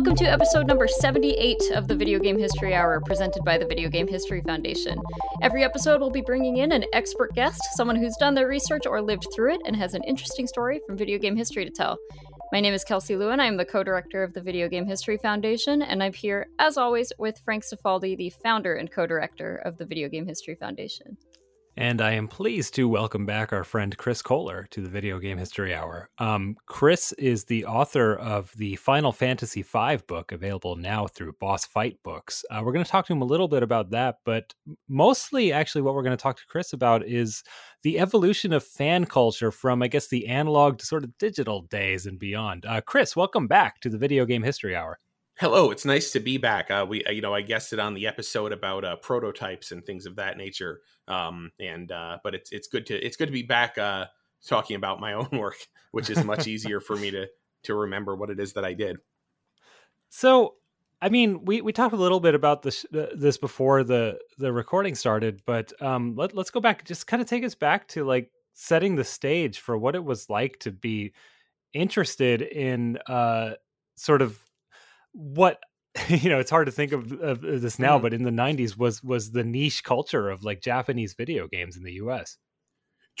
Welcome to episode number 78 of the Video Game History Hour, presented by the Video Game History Foundation. Every episode, we'll be bringing in an expert guest, someone who's done their research or lived through it and has an interesting story from video game history to tell. My name is Kelsey Lewin. I'm the co director of the Video Game History Foundation, and I'm here, as always, with Frank Cifaldi, the founder and co director of the Video Game History Foundation. And I am pleased to welcome back our friend Chris Kohler to the Video Game History Hour. Um, Chris is the author of the Final Fantasy V book, available now through Boss Fight Books. Uh, we're going to talk to him a little bit about that, but mostly, actually, what we're going to talk to Chris about is the evolution of fan culture from, I guess, the analog to sort of digital days and beyond. Uh, Chris, welcome back to the Video Game History Hour. Hello, it's nice to be back. Uh, we, uh, you know, I guessed it on the episode about uh, prototypes and things of that nature. Um, and uh, but it's it's good to it's good to be back uh, talking about my own work, which is much easier for me to to remember what it is that I did. So, I mean, we, we talked a little bit about this this before the the recording started, but um, let let's go back. Just kind of take us back to like setting the stage for what it was like to be interested in uh, sort of what you know it's hard to think of, of this now mm. but in the 90s was was the niche culture of like japanese video games in the us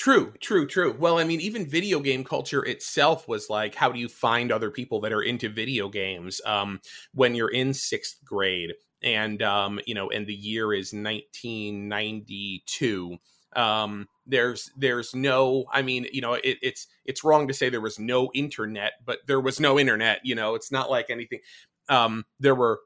True, true, true. Well, I mean, even video game culture itself was like, how do you find other people that are into video games um, when you're in sixth grade? And, um, you know, and the year is 1992. Um, there's, there's no, I mean, you know, it, it's, it's wrong to say there was no internet, but there was no internet, you know, it's not like anything um, there were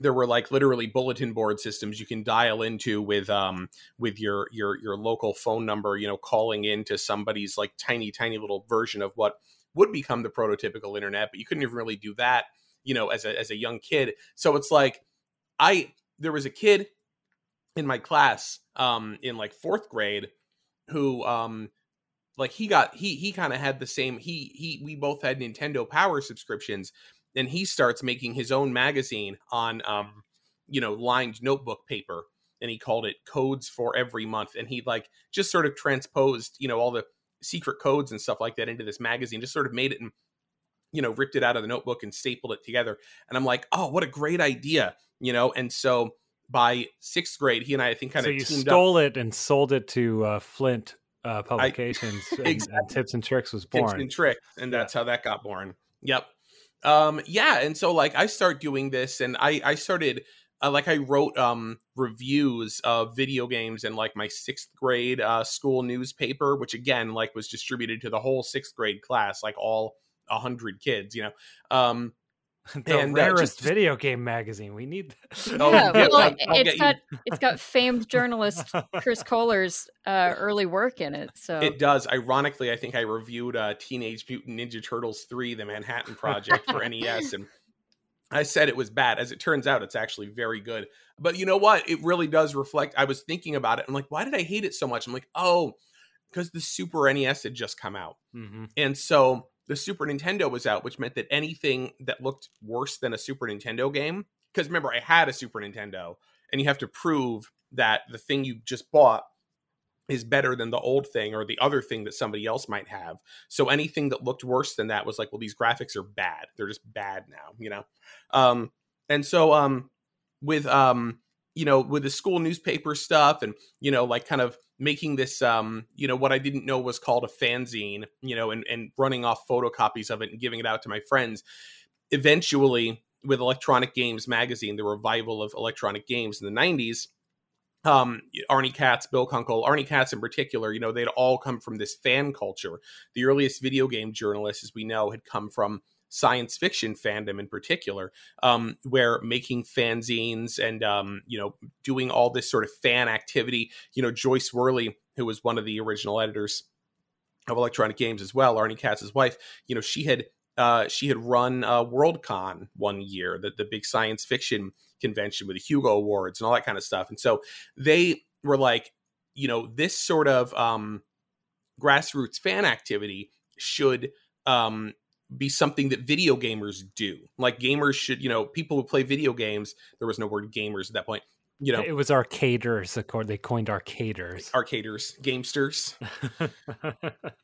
there were like literally bulletin board systems you can dial into with um with your your your local phone number you know calling into somebody's like tiny tiny little version of what would become the prototypical internet but you couldn't even really do that you know as a as a young kid. So it's like i there was a kid in my class um in like fourth grade who um like he got he he kind of had the same he he we both had nintendo power subscriptions and he starts making his own magazine on um you know lined notebook paper and he called it codes for every month and he like just sort of transposed you know all the secret codes and stuff like that into this magazine just sort of made it and you know ripped it out of the notebook and stapled it together and i'm like oh what a great idea you know and so by sixth grade he and i, I think kind so of you stole up. it and sold it to uh, Flynt uh, publications I, exactly. and, and, tips and tricks was born tips and tricks and that's yeah. how that got born yep um yeah and so like i start doing this and i i started uh, like i wrote um reviews of video games in like my sixth grade uh school newspaper which again like was distributed to the whole sixth grade class like all a hundred kids you know? Um the and, rarest uh, just, video game magazine. We need. That. Oh, yeah, well, I'll, I'll it's got it's got famed journalist Chris Kohler's uh, early work in it. So it does. Ironically, I think I reviewed uh, Teenage Mutant Ninja Turtles three: The Manhattan Project for NES, and I said it was bad. As it turns out, it's actually very good. But you know what? It really does reflect. I was thinking about it. I'm like, why did I hate it so much? I'm like, oh, because the Super NES had just come out, mm-hmm. and so the Super Nintendo was out, which meant that anything that looked worse than a Super Nintendo game, because remember, I had a Super Nintendo, and you have to prove that the thing you just bought is better than the old thing or the other thing that somebody else might have. So anything that looked worse than that was like, well, these graphics are bad. They're just bad now, you know. Um, and so um, with um, you know, with the school newspaper stuff and you know, like kind of making this um you know what i didn't know was called a fanzine you know and, and running off photocopies of it and giving it out to my friends. Eventually with electronic games magazine the revival of electronic games in the 90s um arnie katz bill kunkel arnie katz in particular you know they'd all come from this fan culture. The earliest video game journalists as we know had come from science fiction fandom in particular, um, where making fanzines and um, you know doing all this sort of fan activity. You know, Joyce Worley, who was one of the original editors of Electronic Games as well, Arnie Katz's wife. You know, she had uh, she had run uh, Worldcon one year, the, the big science fiction convention with the Hugo Awards and all that kind of stuff. And so they were like, you know, this sort of um, grassroots fan activity should um, be something that video gamers do. Like gamers should, you know, people who play video games, there was no word gamers at that point. You know, it was arcaders. They coined arcaders. Arcaders, gamesters.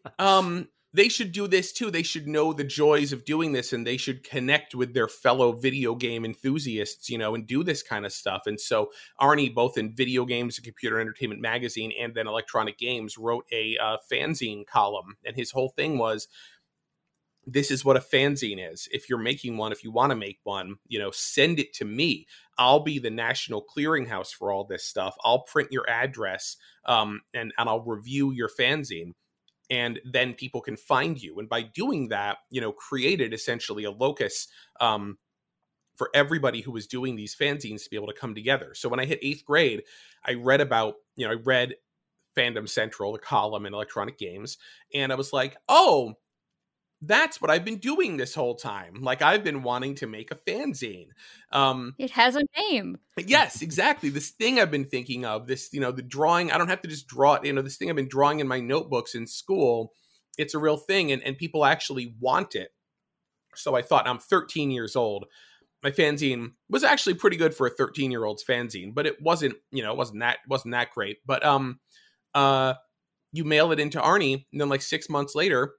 um, they should do this too. They should know the joys of doing this and they should connect with their fellow video game enthusiasts, you know, and do this kind of stuff. And so Arnie, both in video games and computer entertainment magazine and then electronic games, wrote a uh, fanzine column. And his whole thing was this is what a fanzine is. If you're making one, if you want to make one, you know, send it to me. I'll be the national clearinghouse for all this stuff. I'll print your address um, and, and I'll review your fanzine and then people can find you. And by doing that, you know, created essentially a locus um, for everybody who was doing these fanzines to be able to come together. So when I hit eighth grade, I read about, you know, I read Fandom Central, the column in electronic games, and I was like, oh, that's what I've been doing this whole time. Like I've been wanting to make a fanzine. Um It has a name. Yes, exactly. This thing I've been thinking of, this, you know, the drawing, I don't have to just draw it, you know, this thing I've been drawing in my notebooks in school. It's a real thing and, and people actually want it. So I thought I'm 13 years old. My fanzine was actually pretty good for a 13 year old's fanzine, but it wasn't, you know, it wasn't that wasn't that great. But um uh you mail it into Arnie, and then like six months later,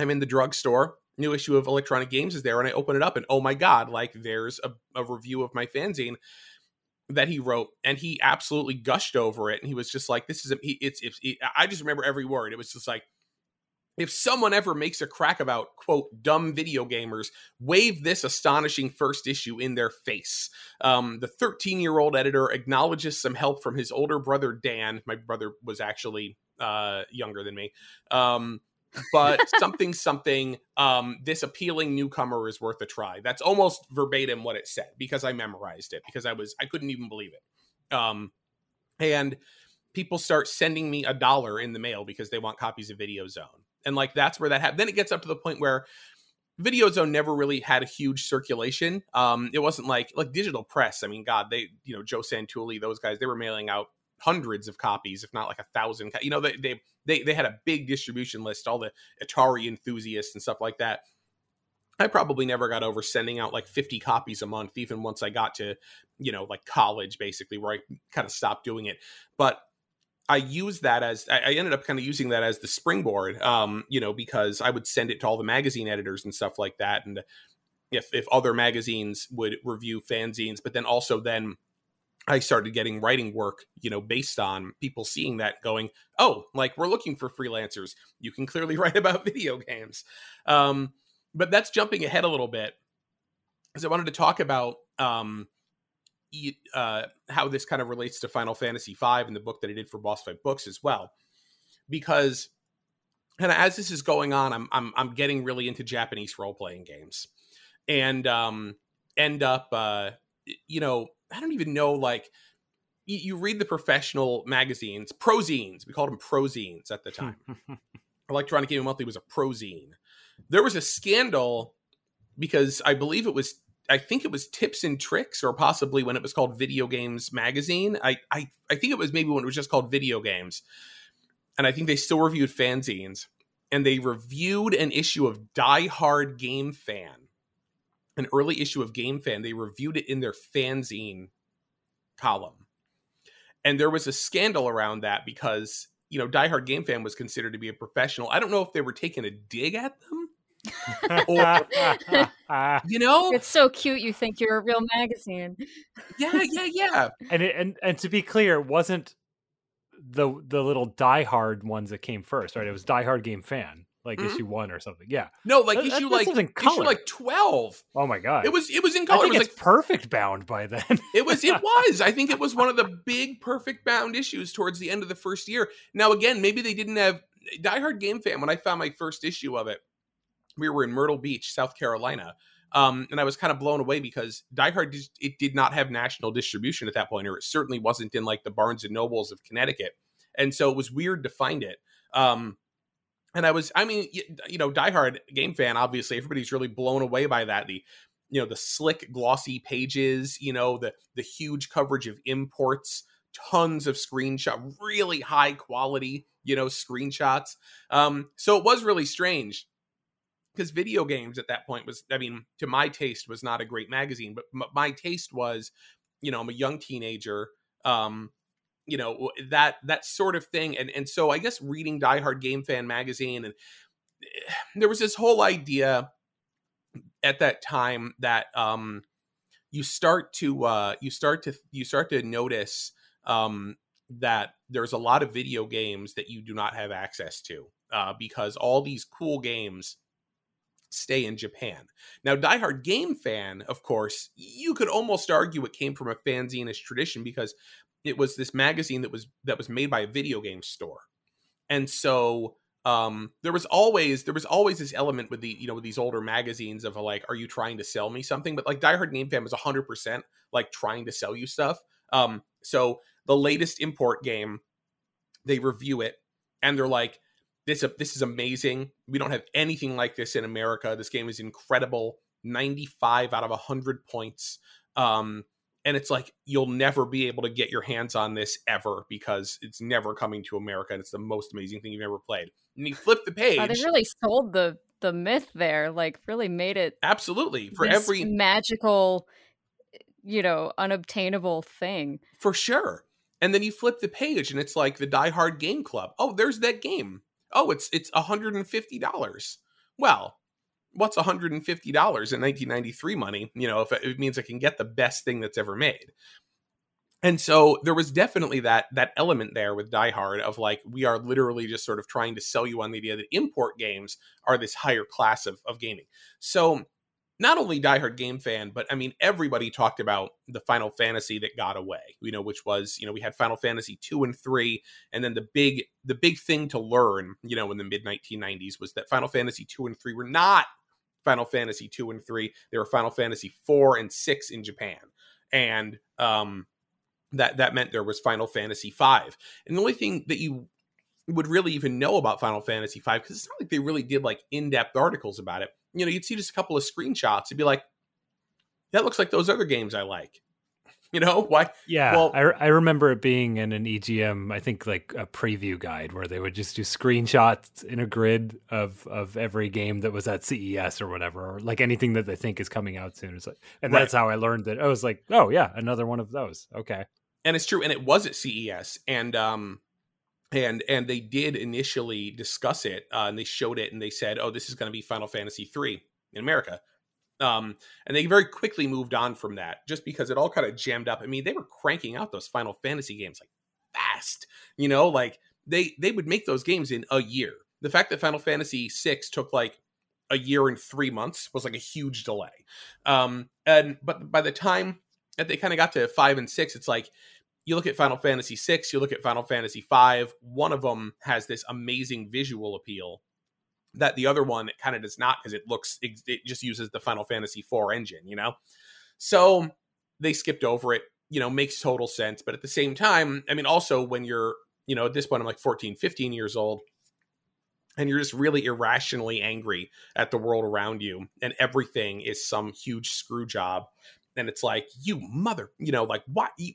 I'm in the drugstore. New issue of Electronic Games is there, and I open it up, and oh my god, like there's a, a review of my fanzine that he wrote, and he absolutely gushed over it, and he was just like, "This is a, he, it's it's." It, I just remember every word. It was just like, if someone ever makes a crack about quote dumb video gamers wave this astonishing first issue in their face um, the 13 year old editor acknowledges some help from his older brother dan my brother was actually uh, younger than me um, but something something um this appealing newcomer is worth a try. That's almost verbatim what it said because i memorized it because i was i couldn't even believe it. Um and people start sending me a dollar in the mail because they want copies of video zone. And like that's where that happened then it gets up to the point where video zone never really had a huge circulation. Um it wasn't like like digital press i mean god they you know joe santulli those guys they were mailing out hundreds of copies, if not like a thousand. You know, they they they they had a big distribution list, all the Atari enthusiasts and stuff like that. I probably never got over sending out like 50 copies a month, even once I got to, you know, like college, basically, where I kind of stopped doing it. But I used that as I ended up kind of using that as the springboard, um, you know, because I would send it to all the magazine editors and stuff like that, and if if other magazines would review fanzines, but then also then I started getting writing work, you know, based on people seeing that going, oh, like we're looking for freelancers. You can clearly write about video games. Um, but that's jumping ahead a little bit because I wanted to talk about um, uh, how this kind of relates to Final Fantasy V and the book that I did for Boss Fight Books as well. Because kind of as this is going on, I'm I'm I'm getting really into Japanese role playing games, and um, end up uh, you know I don't even know like you, you read the professional magazines, prozines. We called them prozines at the time. Electronic Gaming Monthly was a prozine. There was a scandal because I believe it was I think it was Tips and Tricks, or possibly when it was called Video Games Magazine. I, I I think it was maybe when it was just called Video Games, and I think they still reviewed fanzines, and they reviewed an issue of Die Hard Game Fan, an early issue of Game Fan. They reviewed it in their fanzine column. And there was a scandal around that because, you know, Die Hard Game Fan was considered to be a professional. I don't know if they were taking a dig at them. or, you know, it's so cute. You think you're a real magazine. Yeah, yeah, yeah. And it, and and to be clear, it wasn't the the little Die Hard ones that came first, right? It was Die Hard Game Fan like mm-hmm. issue one or something. Yeah. No, like that, issue like issue like twelve. Oh my god! It was it was in color. It was like perfect bound by then. it was it was. I think it was one of the big perfect bound issues towards the end of the first year. Now again, maybe they didn't have Die Hard Game Fan when I found my first issue of it. We were in Myrtle Beach, South Carolina. Um, and I was kind of blown away because Die Hard it did not have national distribution at that point, or it certainly wasn't in like the Barnes and Nobles of Connecticut, and so it was weird to find it. Um, and I was, I mean, you know, diehard game fan. Obviously, everybody's really blown away by that. The, you know, the slick, glossy pages. You know, the the huge coverage of imports, tons of screenshot, really high quality. You know, screenshots. Um, so it was really strange because video games at that point was, I mean, to my taste, was not a great magazine. But m- my taste was, you know, I'm a young teenager. Um, you know that that sort of thing and and so i guess reading die hard game fan magazine and there was this whole idea at that time that um you start to uh you start to you start to notice um that there's a lot of video games that you do not have access to uh, because all these cool games stay in Japan. Now, diehard game fan, of course, you could almost argue it came from a fanzine tradition because it was this magazine that was that was made by a video game store, and so um there was always there was always this element with the you know with these older magazines of like are you trying to sell me something? But like diehard game fan was 100% like trying to sell you stuff. Um so the latest import game they review it and they're like this this is amazing. We don't have anything like this in america. This game is incredible. 95 out of 100 points. Um and it's like you'll never be able to get your hands on this ever because it's never coming to America and it's the most amazing thing you've ever played. And you flip the page. Oh, they really sold the the myth there, like really made it absolutely for every magical, you know, unobtainable thing for sure. And then you flip the page and it's like the Die Hard Game Club. Oh, there's that game. Oh, it's it's hundred and fifty dollars. Well, what's $150 in 1993 money you know if it means i can get the best thing that's ever made. And so there was definitely that that element there with die hard of like we are literally just sort of trying to sell you on the idea that import games are this higher class of, of gaming. So not only die hard game fan but i mean everybody talked about the final fantasy that got away you know which was you know we had final fantasy 2 and 3 and then the big the big thing to learn you know in the mid 1990s was that final fantasy 2 and 3 were not Final Fantasy 2 and 3. They were Final Fantasy 4 and 6 in Japan. And um that that meant there was Final Fantasy 5. And the only thing that you would really even know about Final Fantasy 5 cuz it's not like they really did like in-depth articles about it. You know, you'd see just a couple of screenshots and be like that looks like those other games I like. You know why? Yeah, well, I, I remember it being in an EGM. I think like a preview guide where they would just do screenshots in a grid of of every game that was at CES or whatever, or like anything that they think is coming out soon. It's like, and right. that's how I learned that. I was like, oh yeah, another one of those. Okay, and it's true, and it was at CES, and um, and and they did initially discuss it, uh, and they showed it, and they said, oh, this is going to be Final Fantasy three in America. Um, and they very quickly moved on from that just because it all kind of jammed up. I mean, they were cranking out those Final Fantasy games like fast, you know, like they they would make those games in a year. The fact that Final Fantasy VI took like a year and three months was like a huge delay. Um, and but by the time that they kind of got to five and six, it's like you look at Final Fantasy VI, you look at Final Fantasy V. One of them has this amazing visual appeal that the other one kind of does not because it looks it just uses the Final Fantasy IV engine, you know. So they skipped over it. You know, makes total sense. But at the same time, I mean, also when you're, you know, at this point, I'm like 14, 15 years old, and you're just really irrationally angry at the world around you, and everything is some huge screw job. And it's like, you mother, you know, like what? You,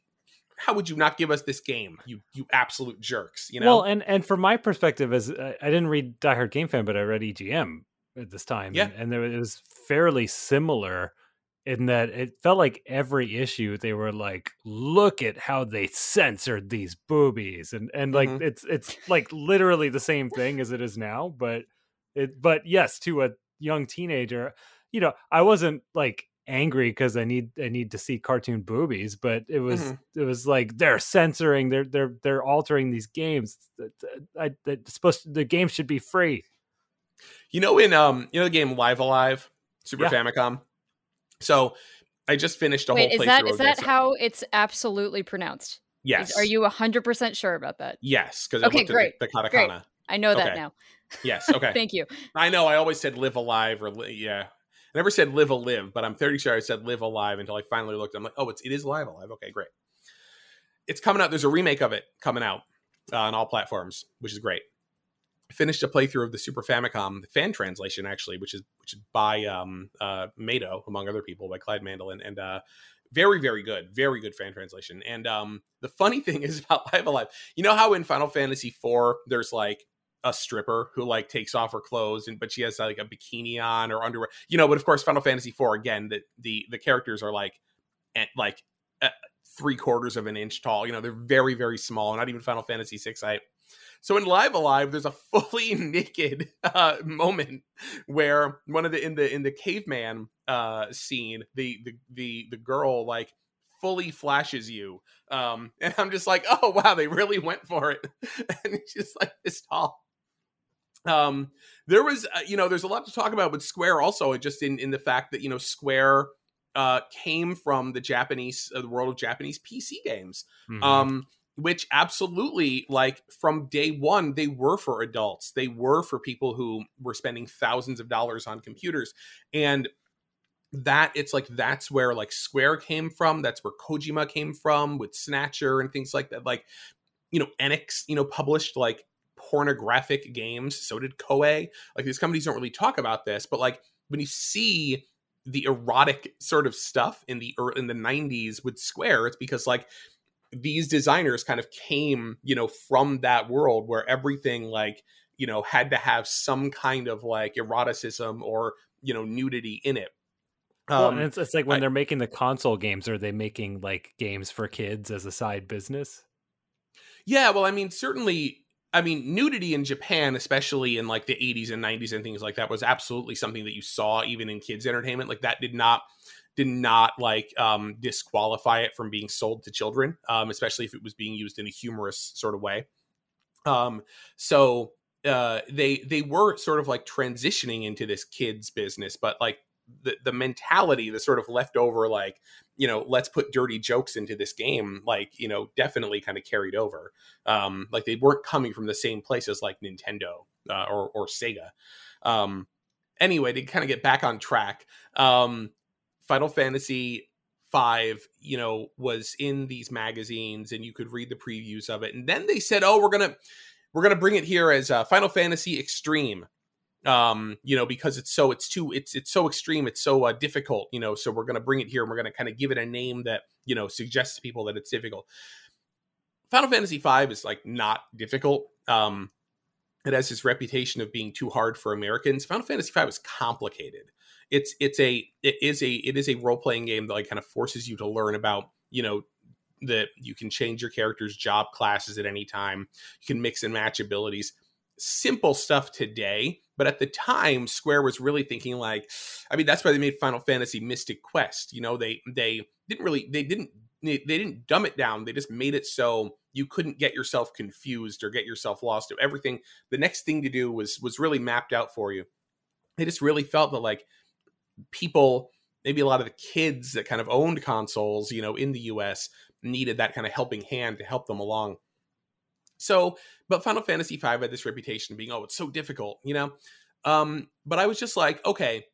how would you not give us this game you you absolute jerks you know well and and from my perspective as uh, i didn't read die hard game fan but i read egm at this time yeah and, and there, it was fairly similar in that it felt like every issue they were like look at how they censored these boobies and and like mm-hmm. it's it's like literally the same thing as it is now but it but yes to a young teenager you know i wasn't like angry because I need I need to see cartoon boobies, but it was mm-hmm. it was like they're censoring, they're they're they're altering these games. I, I, supposed to, the game should be free. You know, in um, you know the game Live Alive Super yeah. Famicom. So I just finished a Wait, whole. Is that is that how it's absolutely pronounced? Yes. Is, are you hundred percent sure about that? Yes, because okay, great, the, the katakana. Great. I know that okay. now. Yes. Okay. Thank you. I know. I always said live alive or li- yeah. I never said live a live, but I'm 30 sure I said live alive until I finally looked. I'm like, oh, it's it is live alive. Okay, great. It's coming out. There's a remake of it coming out uh, on all platforms, which is great. finished a playthrough of the Super Famicom the fan translation, actually, which is which is by um, uh, Mato, among other people, by Clyde Mandelin, and uh, very very good, very good fan translation. And um, the funny thing is about Live Alive, you know how in Final Fantasy IV there's like a stripper who like takes off her clothes and but she has like a bikini on or underwear you know but of course final fantasy 4 again the the the characters are like like three quarters of an inch tall you know they're very very small not even final fantasy 6 height So in Live alive there's a fully naked uh, moment where one of the in the in the caveman uh, scene, the the the the girl like fully flashes you, um, and I'm just like, oh wow, they really went for it, and she's like this tall. Um, there was, uh, you know, there's a lot to talk about with Square also, just in in the fact that you know Square uh, came from the Japanese, uh, the world of Japanese PC games. Mm-hmm. Um, which absolutely like from day one they were for adults they were for people who were spending thousands of dollars on computers and that it's like that's where like square came from that's where kojima came from with snatcher and things like that like you know enix you know published like pornographic games so did koei like these companies don't really talk about this but like when you see the erotic sort of stuff in the in the 90s with square it's because like these designers kind of came, you know, from that world where everything like, you know, had to have some kind of like eroticism or, you know, nudity in it. Well, um, it's, it's like when I, they're making the console games, are they making like games for kids as a side business? Yeah, well, I mean, certainly, I mean, nudity in Japan, especially in like the 80s and 90s and things like that, was absolutely something that you saw even in kids' entertainment. Like that did not did not like um, disqualify it from being sold to children, um, especially if it was being used in a humorous sort of way. Um, so uh, they they were sort of like transitioning into this kids business, but like the the mentality, the sort of leftover like you know let's put dirty jokes into this game, like you know definitely kind of carried over. Um, like they weren't coming from the same places like Nintendo uh, or or Sega. Um, anyway, to kind of get back on track, um, Final Fantasy five you know was in these magazines and you could read the previews of it and then they said oh we're gonna we're gonna bring it here as uh, final fantasy extreme um you know because it's so it's too it's it's so extreme it's so uh, difficult you know so we're gonna bring it here and we're gonna kind of give it a name that you know suggests to people that it's difficult final fantasy five is like not difficult um it has this reputation of being too hard for americans final fantasy five is complicated it's it's a it is a it is a role playing game that like kind of forces you to learn about you know that you can change your character's job classes at any time. You can mix and match abilities. Simple stuff today, but at the time, Square was really thinking like, I mean, that's why they made Final Fantasy Mystic Quest. You know, they they didn't really they didn't they, they didn't dumb it down. They just made it so you couldn't get yourself confused or get yourself lost. Everything the next thing to do was was really mapped out for you. They just really felt that like people maybe a lot of the kids that kind of owned consoles you know in the us needed that kind of helping hand to help them along so but final fantasy v had this reputation of being oh it's so difficult you know? Um but i was just like okay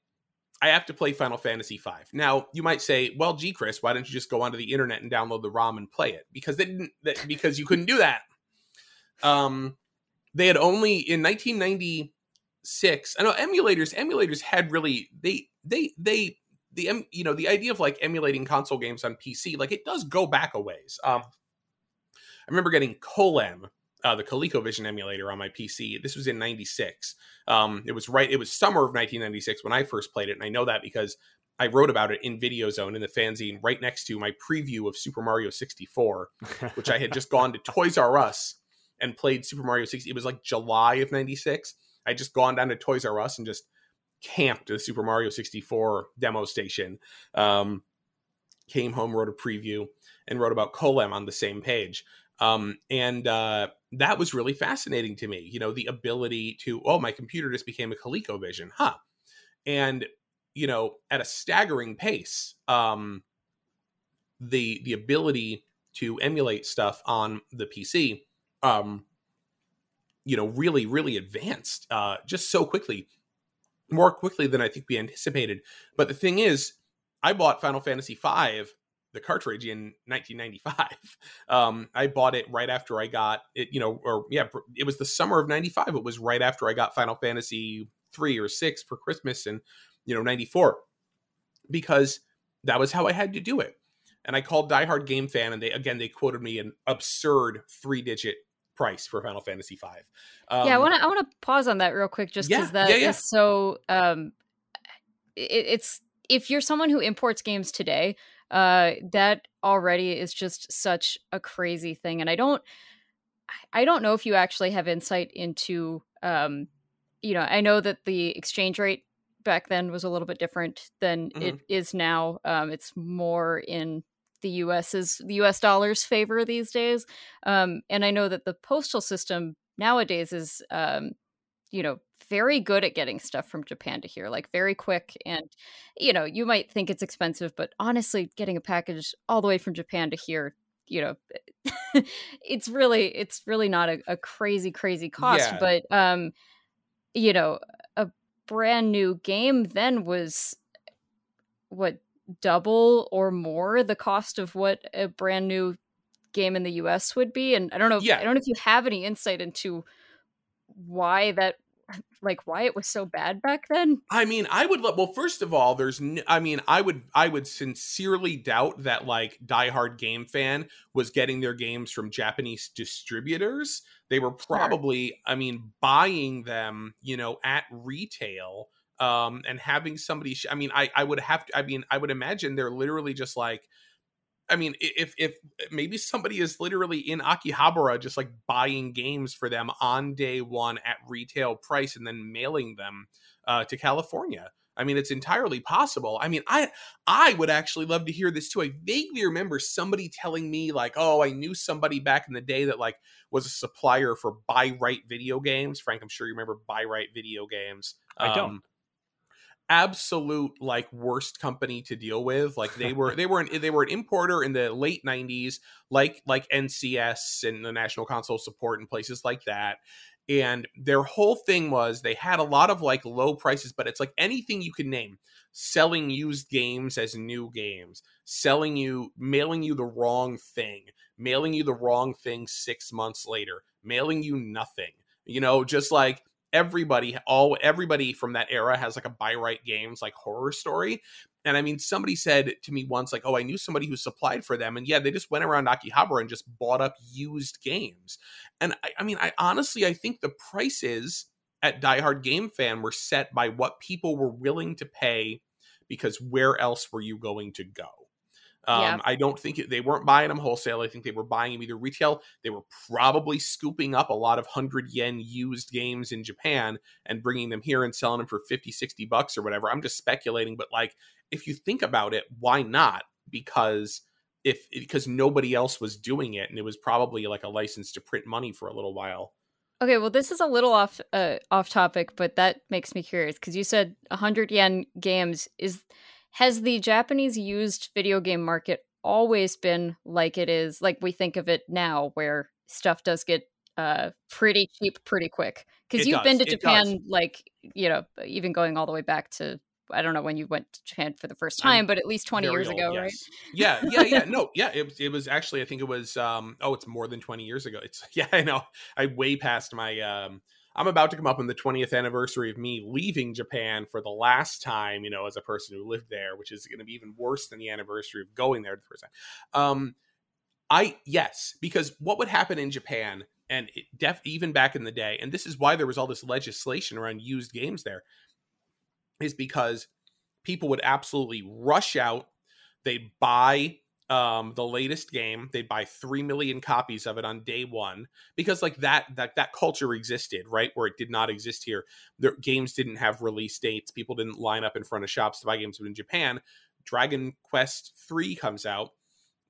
i have to play final fantasy v. Now you might say well gee chris why don't you just go onto the internet and download the rom and play it? Because they didn't that, because you couldn't do that. Um they had only in 1996 i know emulators emulators had really they they they the em, you know the idea of like emulating console games on PC like it does go back a ways. Um, I remember getting Colem, uh, the ColecoVision emulator on my PC. This was in '96. Um, it was right. It was summer of 1996 when I first played it, and I know that because I wrote about it in Video Zone in the fanzine right next to my preview of Super Mario 64, which I had just gone to Toys R Us and played Super Mario 60. It was like July of '96. I just gone down to Toys R Us and just camped at the Super Mario 64 demo station. Um, came home, wrote a preview, and wrote about Colem on the same page. Um, and uh, that was really fascinating to me. You know, the ability to, oh, my computer just became a ColecoVision, huh? And you know, at a staggering pace, um, the the ability to emulate stuff on the PC, um, you know, really, really advanced uh, just so quickly more quickly than I think we anticipated. But the thing is, I bought Final Fantasy V, the cartridge, in 1995. Um, I bought it right after I got it, you know, or yeah, it was the summer of 95. It was right after I got Final Fantasy 3 or 6 for Christmas and, you know, 94 because that was how I had to do it. And I called Die Hard Game Fan, and they again they quoted me an absurd three digit price for Final Fantasy V. Um, yeah, I want to I want to pause on that real quick, just because yeah, that yeah, yeah. is so. Um, it, it's if you're someone who imports games today, uh, that already is just such a crazy thing, and I don't. I don't know if you actually have insight into, um, you know, I know that the exchange rate back then was a little bit different than mm-hmm. it is now. Um, it's more in the US's the US dollar's favor these days. Um, and I know that the postal system nowadays is, um, you know, very good at getting stuff from Japan to here, like very quick. And, you know, you might think it's expensive, but honestly, getting a package all the way from Japan to here, you know, it's really, it's really not a, a crazy, crazy cost. Yeah. But, um, you know, a brand new game then was what double or more the cost of what a brand new game in the US would be. And I don't know, if, yeah. I don't know if you have any insight into why that like why it was so bad back then i mean i would love. well first of all there's i mean i would i would sincerely doubt that like diehard game fan was getting their games from japanese distributors they were probably sure. i mean buying them you know at retail um and having somebody sh- i mean i i would have to i mean i would imagine they're literally just like I mean, if if maybe somebody is literally in Akihabara just like buying games for them on day one at retail price and then mailing them uh, to California. I mean, it's entirely possible. I mean, I I would actually love to hear this too. I vaguely remember somebody telling me like, "Oh, I knew somebody back in the day that like was a supplier for Buy Right video games." Frank, I'm sure you remember Buy Right video games. I don't. Absolute like worst company to deal with like they were they were an, they were an importer in the late 90s like like NCS and the National Console Support and places like that and their whole thing was they had a lot of like low prices but it's like anything you can name selling used games as new games selling you mailing you the wrong thing mailing you the wrong thing 6 months later mailing you nothing you know just like everybody all everybody from that era has like a buy right games like horror story. And i mean somebody said to me once like oh i knew somebody who supplied for them. And yeah they just went around akihabara and just bought up used games. And I, I mean i honestly i think the prices at Die Hard game fan were set by what people were willing to pay because where else were you going to go um, yeah. I don't think it, they weren't buying them wholesale. I think they were buying them either retail. They were probably scooping up a lot of 100 yen used games in Japan and bringing them here and selling them for 50, 60 bucks or whatever. I'm just speculating, but like if you think about it, why not? Because if because nobody else was doing it and it was probably like a license to print money for a little while. Okay, well, this is a little off uh, off topic, but that makes me curious because you said 100 yen games is has the Japanese used video game market always been like it is, like we think of it now, where stuff does get uh pretty cheap pretty quick? Because you've does. been to it Japan, does. like you know, even going all the way back to I don't know when you went to Japan for the first time, I'm but at least 20 years old, ago, yes. right? Yeah, yeah, yeah. No, yeah. It, it was actually, I think it was, um, oh, it's more than 20 years ago. It's, yeah, I know. I way past my, um, I'm about to come up on the 20th anniversary of me leaving Japan for the last time, you know, as a person who lived there, which is going to be even worse than the anniversary of going there the first time. Um, I yes, because what would happen in Japan, and def even back in the day, and this is why there was all this legislation around used games there, is because people would absolutely rush out, they'd buy um, the latest game. They'd buy three million copies of it on day one because like that that that culture existed, right? Where it did not exist here. The games didn't have release dates. People didn't line up in front of shops to buy games. But in Japan, Dragon Quest three comes out.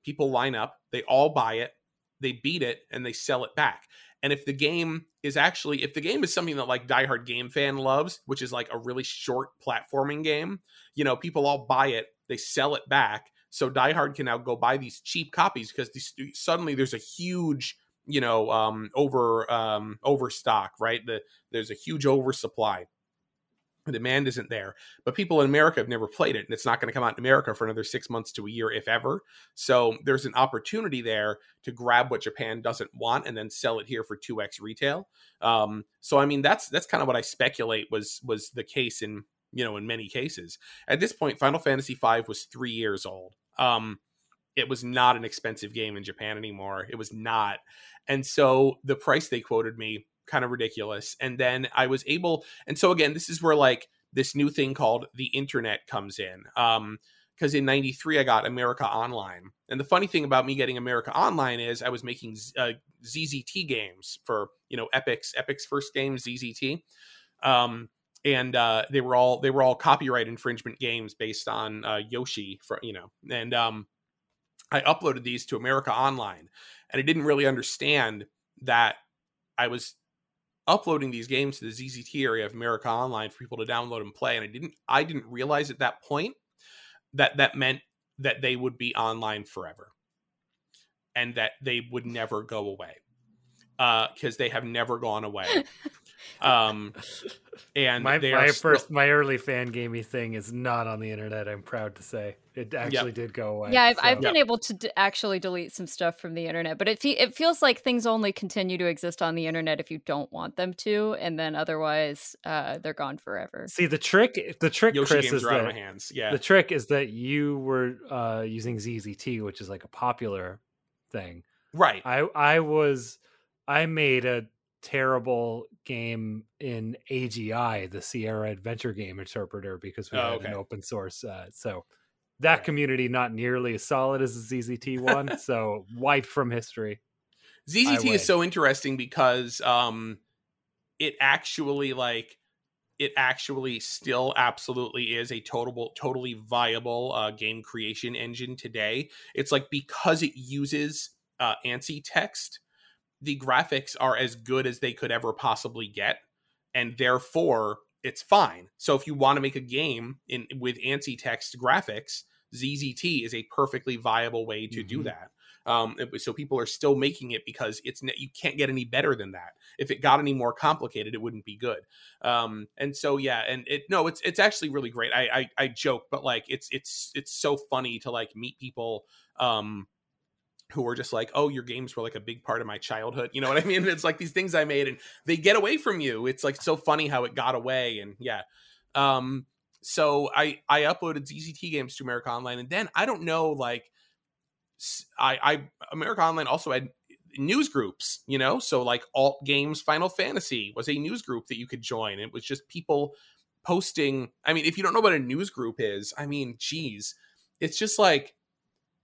People line up. They all buy it. They beat it and they sell it back. And if the game is actually, if the game is something that like diehard game fan loves, which is like a really short platforming game, you know, people all buy it, they sell it back, so Die Hard can now go buy these cheap copies because these, suddenly there's a huge you know um over um overstock right? The, there's a huge oversupply. The demand isn't there. But people in america have never played it and it's not going to come out in america for another six months to a year if ever. So there's an opportunity there to grab what japan doesn't want and then sell it here for 2x retail. Um, so i mean that's that's kind of what i speculate was was the case in you know in many cases. At this point final fantasy v was three years old um, it was not an expensive game in Japan anymore. It was not. And so the price they quoted me kind of ridiculous. And then I was able and so again, this is where like this new thing called the internet comes in. Um because in 93 i got america online and the funny thing about me getting america online is i was making uh, zzt games for you know epic's epic's first game zzt um, and uh, they were all they were all copyright infringement games based on uh, yoshi for you know and um, i uploaded these to america online and i didn't really understand that i was uploading these games to the ZZT area of America Online for people to download and play. And I didn't I didn't realize at that point that that meant that they would be online forever and that they would never go away because uh, they have never gone away. um, and my, my first my early fan gaming thing is not on the internet. I'm proud to say it actually yep. did go away. Yeah, I've, so. I've been yep. able to d- actually delete some stuff from the internet, but it fe- it feels like things only continue to exist on the internet if you don't want them to, and then otherwise uh, they're gone forever. See the trick, the trick, Yoshi Chris, games is are that, out of my hands. Yeah, the trick is that you were uh, using ZZT, which is like a popular thing, right? I I was I made a terrible game in AGI, the Sierra Adventure Game Interpreter, because we oh, had okay. an open source. Uh, so that community not nearly as solid as the ZZT one, so wiped from history. ZZT is so interesting because um, it actually like it actually still absolutely is a total totally viable uh, game creation engine today. It's like because it uses uh, ANSI text the graphics are as good as they could ever possibly get and therefore it's fine so if you want to make a game in with ANSI text graphics ZZT is a perfectly viable way to mm-hmm. do that um, so people are still making it because it's you can't get any better than that. If it got any more complicated, it wouldn't be good. Um, and so yeah, and it no, it's it's actually really great. I, I I joke, but like it's it's it's so funny to like meet people um who are just like, oh, your games were like a big part of my childhood. You know what I mean? It's like these things I made and they get away from you. It's like so funny how it got away. And yeah. Um, so I I uploaded ZZT games to America Online, and then I don't know, like I I America Online also had news groups, you know, so like Alt Games Final Fantasy was a news group that you could join. It was just people posting. I mean, if you don't know what a news group is, I mean, geez, it's just like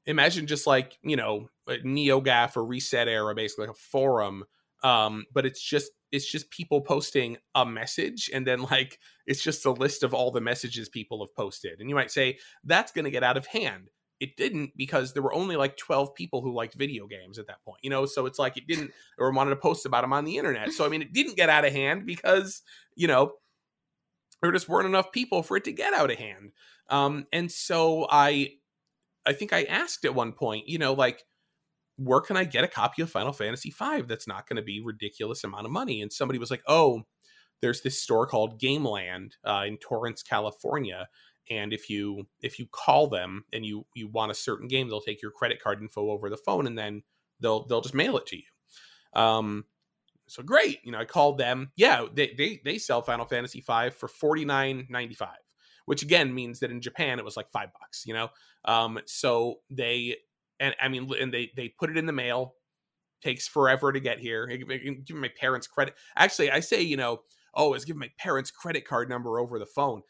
imagine just like you know NeoGAF or Reset Era, basically like a forum. Um, but it's just it's just people posting a message, and then like it's just a list of all the messages people have posted. And you might say that's going to get out of hand. It didn't because there were only like 12 people who liked video games at that point, you know? So it's like it didn't or wanted to post about them on the internet. So I mean, it didn't get out of hand because, you know, there just weren't enough people for it to get out of hand. Um, and so I I think I asked at one point, you know, like, where can I get a copy of Final Fantasy V that's not going to be ridiculous amount of money? And somebody was like, oh, there's this store called Gameland uh, in Torrance, California, and if you if you call them and you you want a certain game, they'll take your credit card info over the phone, and then they'll they'll just mail it to you. Um, so great, you know, I called them. Yeah, they they they sell Final Fantasy V for forty nine ninety five which again means that in Japan it was like five bucks, you know. Um, so they and I mean, and they they put it in the mail. Takes forever to get here. Give my parents credit. Actually, I say, you know, oh, it's giving my parents' credit card number over the phone.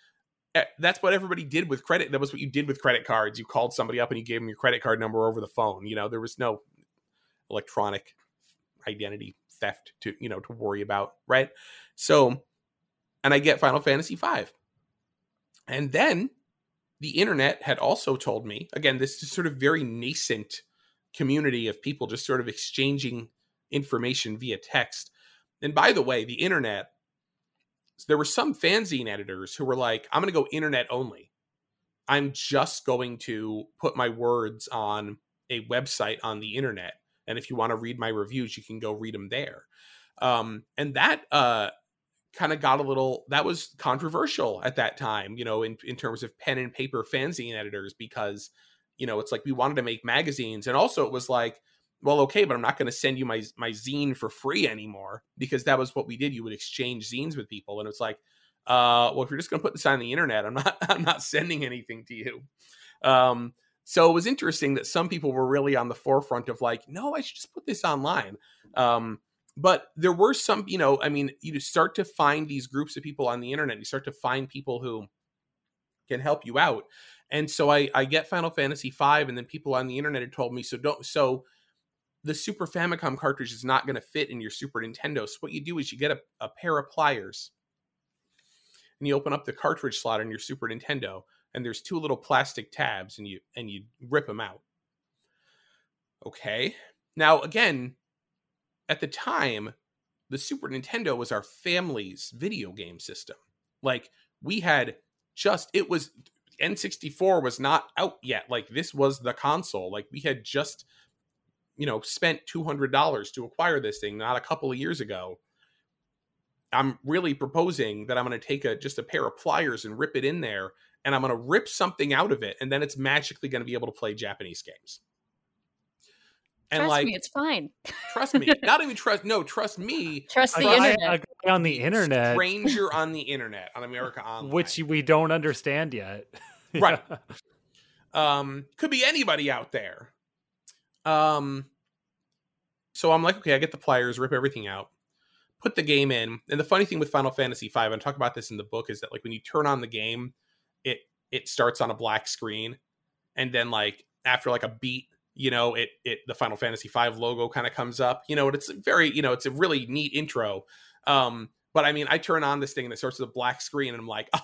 Eh, that's what everybody did with credit. That was what you did with credit cards. You called somebody up and you gave them your credit card number over the phone. You know, there was no electronic identity theft to you know to worry about, right? So, and I get Final Fantasy V. And then the internet had also told me again, this is sort of very nascent community of people just sort of exchanging information via text. And by the way, the internet, there were some fanzine editors who were like, I'm going to go internet only. I'm just going to put my words on a website on the internet. And if you want to read my reviews, you can go read them there. Um, and that uh, kind of got a little that was controversial at that time you know in, in terms of pen and paper fanzine editors because you know it's like we wanted to make magazines and also it was like well okay but i'm not going to send you my my zine for free anymore because that was what we did you would exchange zines with people and it's like uh well if you're just going to put this on the internet i'm not i'm not sending anything to you. Um so it was interesting that some people were really on the forefront of like no i should just put this online. Um but there were some you know i mean you start to find these groups of people on the internet you start to find people who can help you out And so I I get Final Fantasy V, and then people on the internet had told me so don't so the Super Famicom cartridge is not going to fit in your Super Nintendo. So what you do is you get a, a pair of pliers and you open up the cartridge slot on your Super Nintendo, and there's two little plastic tabs, and you and you rip them out. Okay. Now again, at the time, the Super Nintendo was our family's video game system. Like we had just it was N64 was not out yet. Like this was the console. Like we had just you know spent $200 to acquire this thing not a couple of years ago. I'm really proposing that I'm going to take a just a pair of pliers and rip it in there and I'm going to rip something out of it and then it's magically going to be able to play Japanese games. And trust like, me, it's fine. trust me. Not even trust. No, trust me. Trust the internet. A on the internet. Stranger on the internet on America Online, which we don't understand yet. right. Um, could be anybody out there. Um. So I'm like, okay, I get the pliers, rip everything out, put the game in. And the funny thing with Final Fantasy V, and talk about this in the book, is that like when you turn on the game, it it starts on a black screen, and then like after like a beat you know it it the final fantasy v logo kind of comes up you know it's very you know it's a really neat intro. Um but i mean i turn on this thing and it starts with a black screen and i'm like oh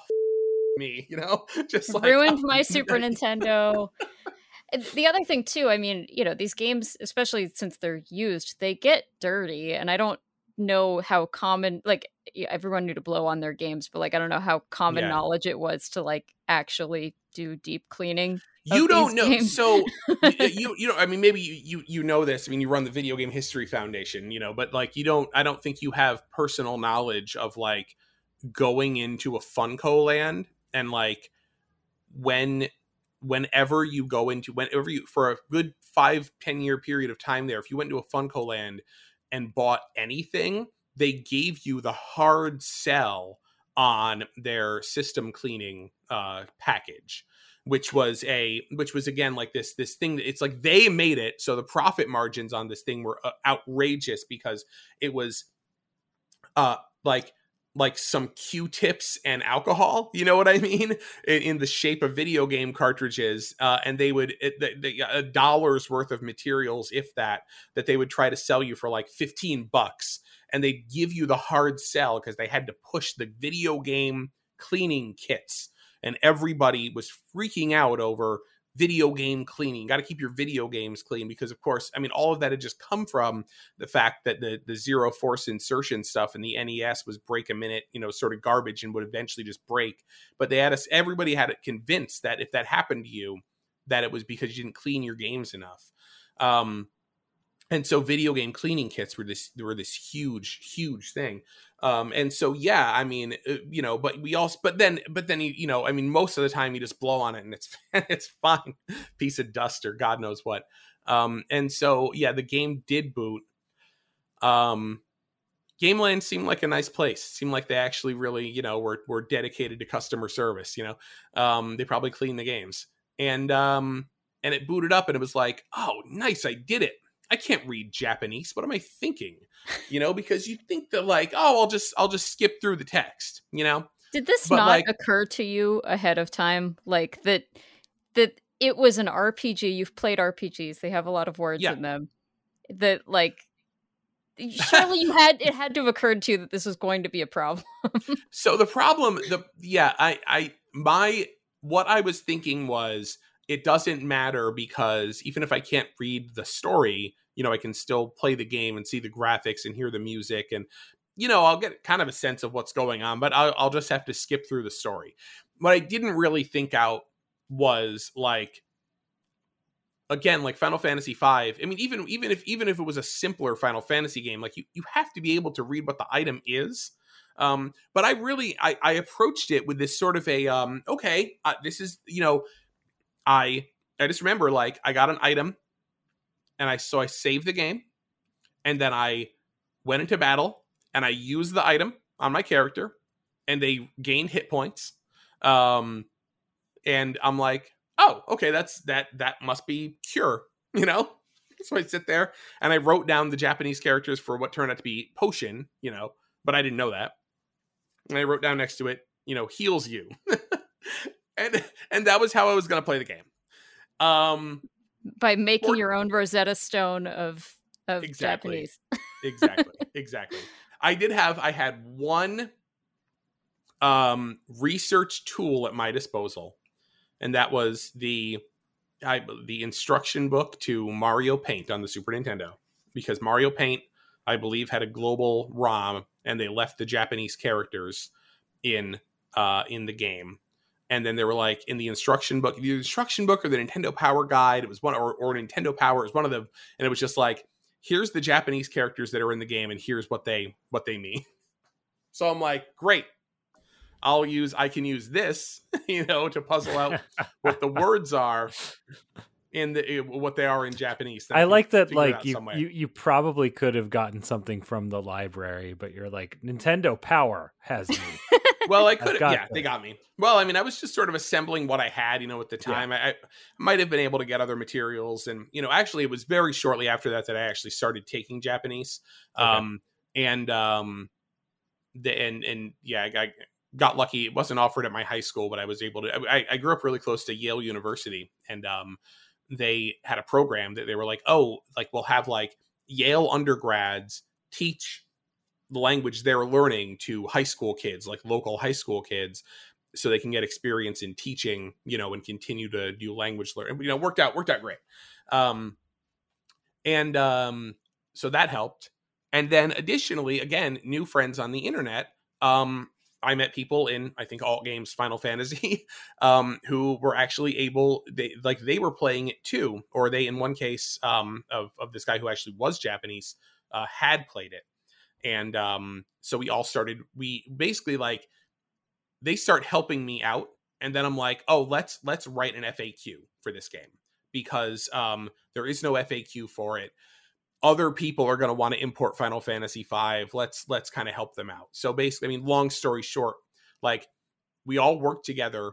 me you know? Just like, ruined oh, my super nintendo. The other thing too i mean you know these games especially since they're used they get dirty and i don't know how common like everyone knew to blow on their games but like i don't know how common yeah. knowledge it was to like actually do deep cleaning you don't know. games. so you you know i mean maybe you, you you know this. I mean you run the video game history foundation you know but like you don't i don't think you have personal knowledge of like going into a FuncoLand and like when whenever you go into whenever you for a good five ten year period of time there if you went to a FuncoLand and bought anything they gave you the hard sell on their system cleaning uh, package which was a which was again like this this thing it's like they made it so the profit margins on this thing were uh, outrageous because it was uh like like some q-tips and alcohol you know what i mean in, in the shape of video game cartridges uh, and they would it, the, the, a dollar's worth of materials if that that they would try to sell you for like 15 bucks and they'd give you the hard sell because they had to push the video game cleaning kits and everybody was freaking out over video game cleaning. Got to keep your video games clean because, of course, I mean, all of that had just come from the fact that the the zero force insertion stuff in the NES was break a minute, you know, sort of garbage and would eventually just break. But they had us, everybody had it convinced that if that happened to you, that it was because you didn't clean your games enough. Um, and so video game cleaning kits were this were this huge huge thing um and so yeah i mean uh, you know but we also but then but then you, know i mean most of the time you just blow on it and it's it's fine. Piece of dust or god knows what. Um and so yeah the game did boot. Um gameland seemed like a nice place. Seemed like they actually really you know were were dedicated to customer service you know? Um they probably cleaned the games. And um and it booted up and it was like oh nice i did it I can't read Japanese. What am I thinking? You know, because you think that like, oh, I'll just I'll just skip through the text, you know? Did this but not like, occur to you ahead of time? Like that that it was an RPG. You've played RPGs. They have a lot of words yeah. in them. That like surely you had it had to have occurred to you that this was going to be a problem. so the problem the yeah, I I my what I was thinking was it doesn't matter because even if I can't read the story, you know, I can still play the game and see the graphics and hear the music and you know, I'll get kind of a sense of what's going on, but I'll, I'll just have to skip through the story. What I didn't really think out was like again like final fantasy v i mean even even if even if it was a simpler final fantasy game like you, you have to be able to read what the item is um but i really i i approached it with this sort of a um okay uh, this is you know I I just remember like I got an item and I so I saved the game and then I went into battle and I used the item on my character and they gained hit points. Um and I'm like, "Oh, okay, that's that that must be cure," you know? So I sit there and I wrote down the Japanese characters for what turned out to be potion, you know, but I didn't know that. And I wrote down next to it, you know, heals you. and and that was how I was going to play the game. Um, by making or, your own Rosetta Stone of of exactly, Japanese. exactly, exactly. I did have I had one um research tool at my disposal, and that was the I the instruction book to Mario Paint on the Super Nintendo because Mario Paint I believe had a global ROM and they left the Japanese characters in uh in the game and then they were like in the instruction book, the instruction book or the Nintendo Power Guide. It was one or, or Nintendo Power. It was one of them, and it was just like, here's the Japanese characters that are in the game, and here's what they what they mean. So I'm like, great. I'll use I can use this, you know, to puzzle out what the words are in the what they are in Japanese. I like that like you, you you probably could have gotten something from the library, but you're like Nintendo Power has me. well, I could. Yeah, them. they got me. Well, I mean, I was just sort of assembling what I had, you know, at the time. Yeah. I, I, might have been able to get other materials, and you know, actually, it was very shortly after that that I actually started taking Japanese. Okay. Um, and um, the and and yeah, I got lucky. It wasn't offered at my high school, but I was able to. I, I grew up really close to Yale University, and um, they had a program that they were like, oh, like we'll have like Yale undergrads teach the language they're learning to high school kids, like local high school kids, so they can get experience in teaching, you know, and continue to do language learning. You know, worked out, worked out great. Um, and um, so that helped. And then additionally, again, new friends on the internet. Um, I met people in I think alt games Final Fantasy um, who were actually able they like they were playing it too, or they in one case um, of of this guy who actually was Japanese uh, had played it. And um, so we all started we basically like they start helping me out and then i'm like oh let's let's write an faq for this game. Because um, there is no faq for it other people are going to want to import final fantasy 5 let's let's kind of help them out so basically i mean long story short like we all worked together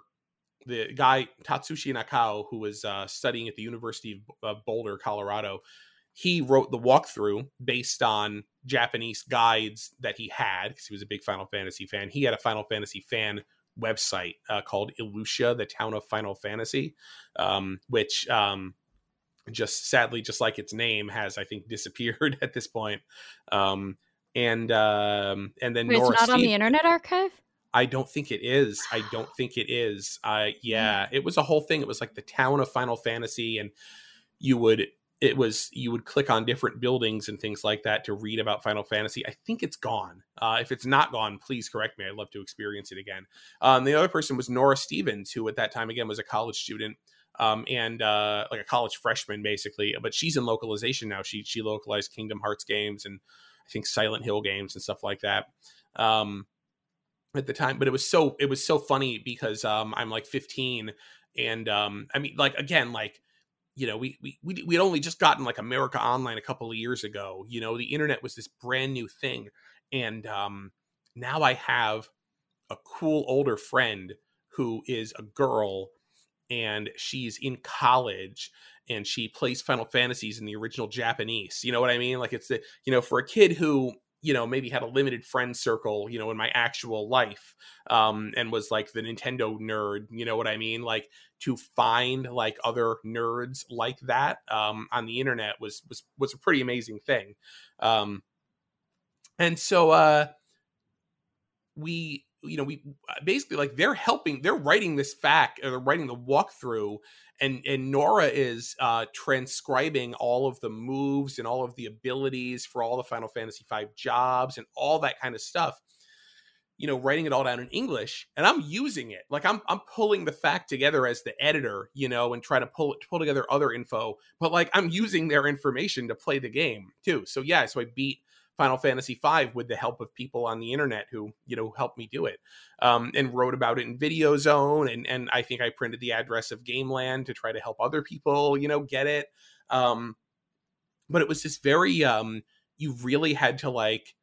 the guy tatsushi nakao who was uh, studying at the university of boulder colorado he wrote the walkthrough based on Japanese guides that he had because he was a big Final Fantasy fan. He had a Final Fantasy fan website uh, called Ilusha, the town of Final Fantasy, um, which um, just sadly, just like its name, has I think disappeared at this point. Um, and um, and then Wait, Nora it's not Steve- on the Internet Archive. I don't think it is. I don't think it is. Uh, yeah, it was a whole thing. It was like the town of Final Fantasy, and you would it was you would click on different buildings and things like that to read about Final Fantasy. I think it's gone. Uh, if it's not gone, please correct me. I'd love to experience it again. Um, the other person was Nora Stevens, who at that time again was a college student um, and uh, like a college freshman basically. But she's in localization now. She she localized Kingdom Hearts games and I think Silent Hill games and stuff like that. Um, at the time, but it was so it was so funny because um, I'm like 15 and um, I mean like again like you know, we we we we'd only just gotten like America Online a couple of years ago. You know, the internet was this brand new thing, and um, now I have a cool older friend who is a girl, and she's in college, and she plays Final Fantasies in the original Japanese. You know what I mean? Like it's the you know for a kid who you know maybe had a limited friend circle you know in my actual life um and was like the nintendo nerd you know what i mean like to find like other nerds like that um on the internet was was was a pretty amazing thing um and so uh we you know we basically like they're helping they're writing this FAQ or they're writing the walkthrough and and Nora is uh, transcribing all of the moves and all of the abilities for all the Final Fantasy V jobs and all that kind of stuff. You know, writing it all down in English, and I'm using it. Like I'm I'm pulling the FAQ together as the editor, you know, and trying to pull it pull together other info. But like I'm using their information to play the game too. So yeah, so I beat Final Fantasy V with the help of people on the internet who you know helped me do it, um, and wrote about it in Video Zone, and and I think I printed the address of Gameland to try to help other people you know get it. Um, but it was just very um, you really had to like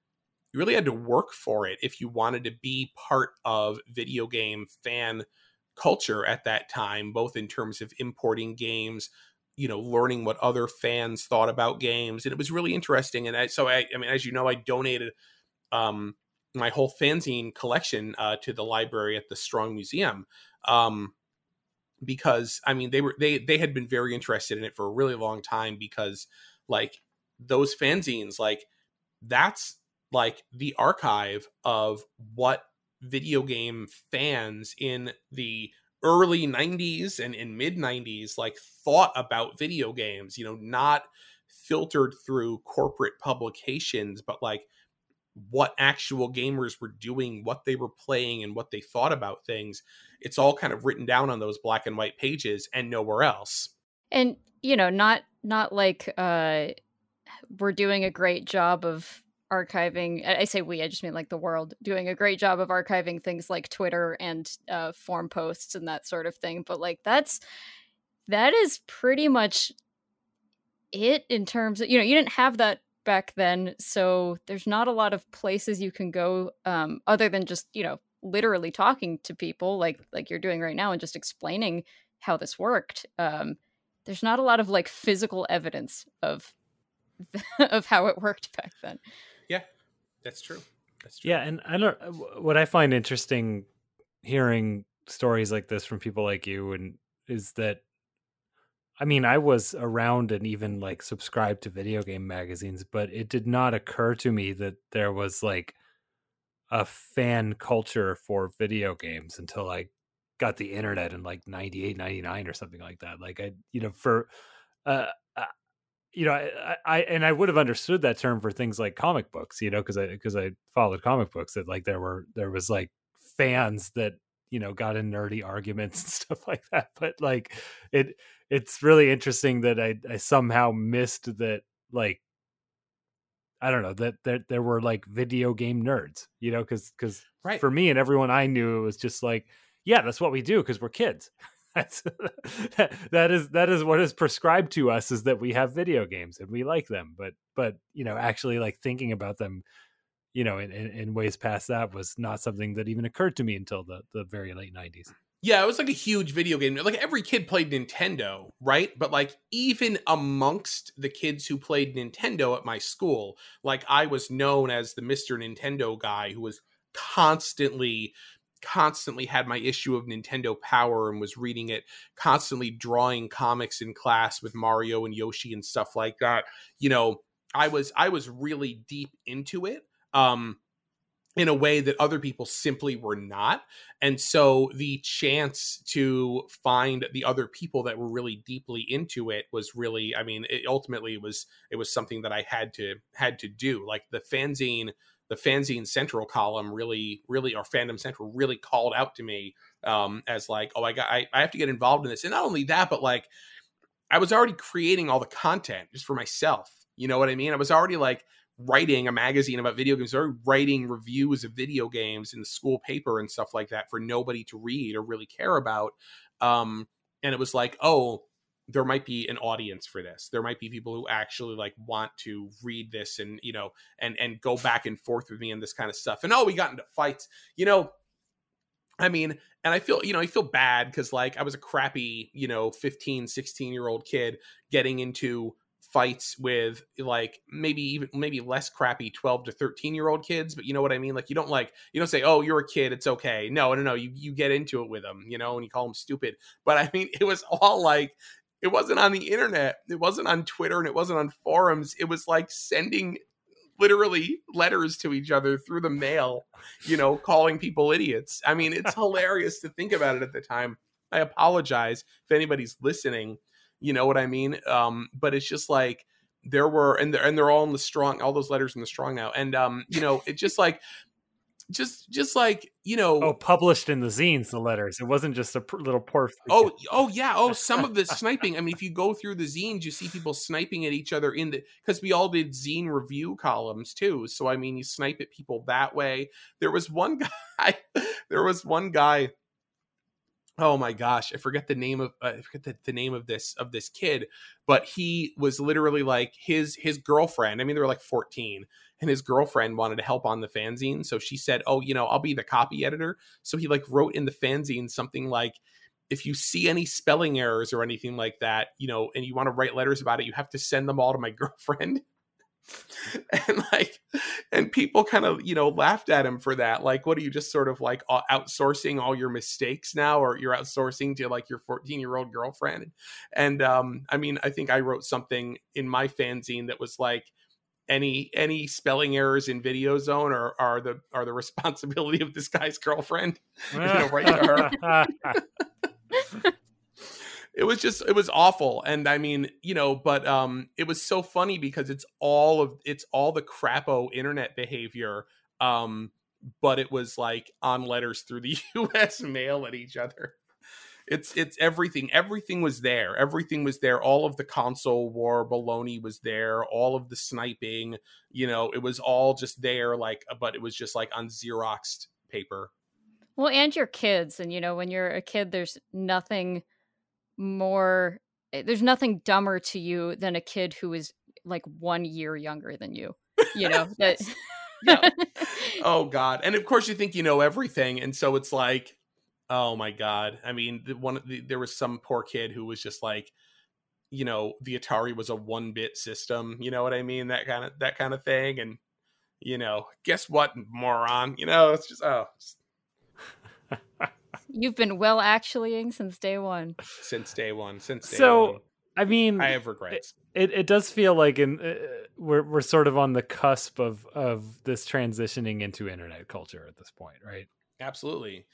you really had to work for it if you wanted to be part of video game fan culture at that time, both in terms of importing games, you know learning what other fans thought about games and it was really interesting and I, so I, I mean as you know I donated um my whole fanzine collection uh, to the library at the Strong Museum um because I mean they were they they had been very interested in it for a really long time because like those fanzines like that's like the archive of what video game fans in the early 90s and in mid 90s like thought about video games you know not filtered through corporate publications but like what actual gamers were doing what they were playing and what they thought about things. It's all kind of written down on those black and white pages and nowhere else. And you know not not like uh we're doing a great job of archiving i say we i just mean like the world doing a great job of archiving things like twitter and uh, forum posts and that sort of thing but like that's that is pretty much it in terms of you know you didn't have that back then so there's not a lot of places you can go um, other than just you know literally talking to people like like you're doing right now and just explaining how this worked um, there's not a lot of like physical evidence of of how it worked back then that's true. That's true. Yeah, and I don't. Uh, what I find interesting hearing stories like this from people like you, and is that, I mean, I was around and even like subscribed to video game magazines, but it did not occur to me that there was like a fan culture for video games until I got the internet in like 98 99 or something like that like i you know for uh, you know, I, I, and I would have understood that term for things like comic books, you know, because I because I followed comic books that like there were there was like fans that you know got in nerdy arguments and stuff like that. But like it it's really interesting that I I somehow missed that like I don't know that there there were like video game nerds, you know, because because right. for me and everyone I knew it was just like yeah that's what we do because we're kids that's that is that is what is prescribed to us is that we have video games and we like them but but you know actually like thinking about them you know in, in, in ways past that was not something that even occurred to me until the the very late 90s yeah, it was like a huge video game. Like every kid played Nintendo, right? But like even amongst the kids who played Nintendo at my school, like I was known as the Mr. Nintendo guy who was constantly constantly had my issue of Nintendo Power and was reading it, constantly drawing comics in class with Mario and Yoshi and stuff like that. You know, I was I was really deep into it. Um in a way that other people simply were not. And so the chance to find the other people that were really deeply into it was really, I mean, it ultimately it was it was something that I had to had to do. Like the fanzine the fanzine central column really really or fandom central really called out to me um as like oh i got I, I have to get involved in this. And not only that but like i was already creating all the content just for myself you know what i mean? I was already like writing a magazine about video games or writing reviews of video games in the school paper and stuff like that for nobody to read or really care about um and it was like oh there might be an audience for this. There might be people who actually like want to read this and you know and and go back and forth with me and this kind of stuff. And oh we got into fights. You know i mean and i feel you know i feel bad because like i was a crappy you know 15 16 year old kid getting into fights with like maybe even maybe less crappy 12 to 13 year old kids but you know what i mean? Like you don't like you don't say oh you're a kid it's okay. No no no you you get into it with them you know and you call them stupid. But i mean it was all like it wasn't on the internet it wasn't on twitter and it wasn't on forums it was like sending literally letters to each other through the mail you know calling people idiots. I mean it's hilarious to think about it at the time. I apologize if anybody's listening you know what i mean? Um but it's just like there were and they're, and they're all in the strong all those letters in the strong now and um you know it just like just just like you know oh published in the zines the letters. It wasn't just a little poor oh oh yeah. Oh some of the sniping i mean if you go through the zines you see people sniping at each other in the because we all did zine review columns too. So i mean you snipe at people that way. There was one guy there was one guy oh my gosh i forget the name of uh, i forget the, the name of this of this kid but he was literally like his his girlfriend i mean they were like 14 and his girlfriend wanted to help on the fanzine so she said oh you know i'll be the copy editor. So he like wrote in the fanzine something like if you see any spelling errors or anything like that you know and you want to write letters about it you have to send them all to my girlfriend and like and people kind of you know laughed at him for that. Like what are you just sort of like outsourcing all your mistakes now or you're outsourcing to like your 14 year old girlfriend? And um i mean i think i wrote something in my fanzine that was like any any spelling errors in video zone are, are the are the responsibility of this guy's girlfriend you know right? to her it was just it was awful and i mean you know but um it was so funny because it's all of it's all the crapo internet behavior um but it was like on letters through the us mail at each other. It's it's everything everything was there everything was there all of the console war baloney was there all of the sniping you know it was all just there like but it was just like on xeroxed paper. Well and your kids and you know when you're a kid there's nothing more eh, there's nothing dumber to you than a kid who is like one year younger than you you know that yeah. oh god. And of course you think you know everything and so it's like oh my god. I mean the one the, there was some poor kid who was just like you know the atari was a one bit system you know what i mean? That kind of that kind of thing and you know guess what moron? You know it's just oh You've been well actuallying since day one. Since day one. Since day so, one. I mean, I have regrets. It, it, it does feel like in uh, we're we're sort of on the cusp of of this transitioning into internet culture at this point, right? Absolutely.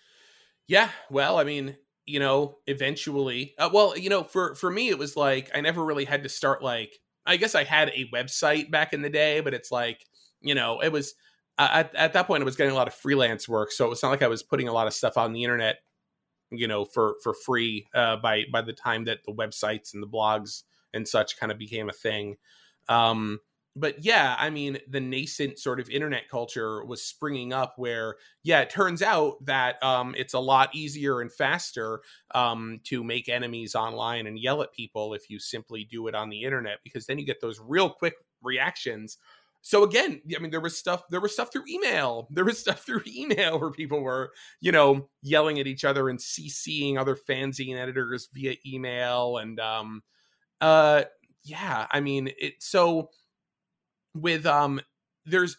Yeah. Well, I mean, you know, eventually, uh, well, you know, for for me, it was like I never really had to start like. I guess I had a website back in the day, but it's like you know, it was at, at that point I was getting a lot of freelance work, so it's not like I was putting a lot of stuff on the internet, you know, for for free. Uh, by by the time that the websites and the blogs and such kind of became a thing, um, but yeah, I mean, the nascent sort of internet culture was springing up where, yeah, it turns out that um, it's a lot easier and faster um, to make enemies online and yell at people if you simply do it on the internet, because then you get those real quick reactions so again i mean there was stuff there was stuff through email there was stuff through email where people were you know yelling at each other and ccing other fanzine editors via email and um uh yeah i mean it so with um there's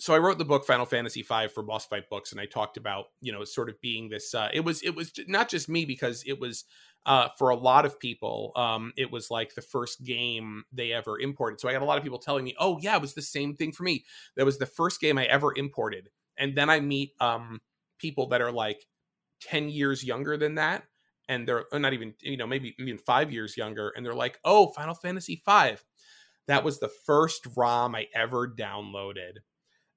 so I wrote the book Final Fantasy V for Boss Fight Books, and I talked about you know sort of being this. Uh, it was it was not just me because it was uh, for a lot of people, um, it was like the first game they ever imported. So I got a lot of people telling me, "Oh yeah, it was the same thing for me. That was the first game I ever imported." And then I meet um, people that are like ten years younger than that, and they're not even you know maybe even five years younger, and they're like, "Oh, Final Fantasy V, that was the first ROM I ever downloaded."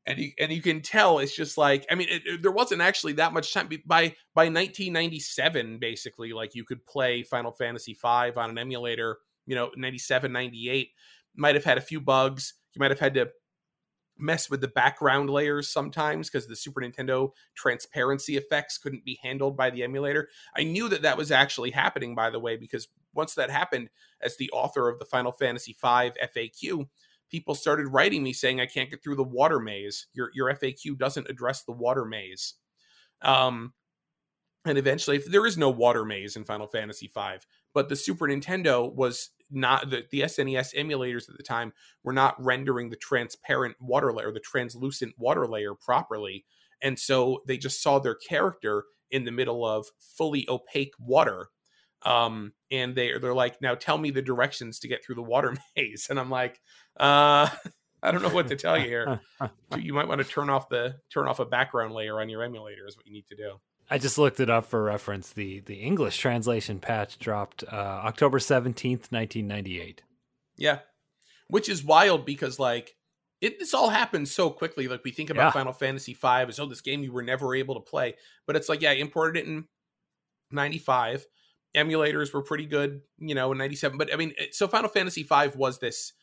And you and you can tell it's just like I mean it, it, there wasn't actually that much time by by 1997 basically like you could play Final Fantasy V on an emulator you know 97 98 might have had a few bugs you might have had to mess with the background layers sometimes because the Super Nintendo transparency effects couldn't be handled by the emulator. I knew that that was actually happening by the way because once that happened as the author of the Final Fantasy V FAQ people started writing me saying I can't get through the water maze. Your your FAQ doesn't address the water maze. Um, and eventually, there is no water maze in Final Fantasy V, but the Super Nintendo was not the, the SNES emulators at the time were not rendering the transparent water layer, the translucent water layer properly, and so they just saw their character in the middle of fully opaque water um and they they're like now tell me the directions to get through the water maze. And i'm like uh i don't know what to tell you here. You might want to turn off the turn off a background layer on your emulator is what you need to do. I just looked it up for reference. The the english translation patch dropped uh october 17th 1998 yeah. Which is wild because like it this all happens so quickly. Like we think about yeah. final fantasy v as oh this game you were never able to play. But it's like yeah I imported it in 95 emulators were pretty good, you know, in 97. But I mean, so Final Fantasy V was this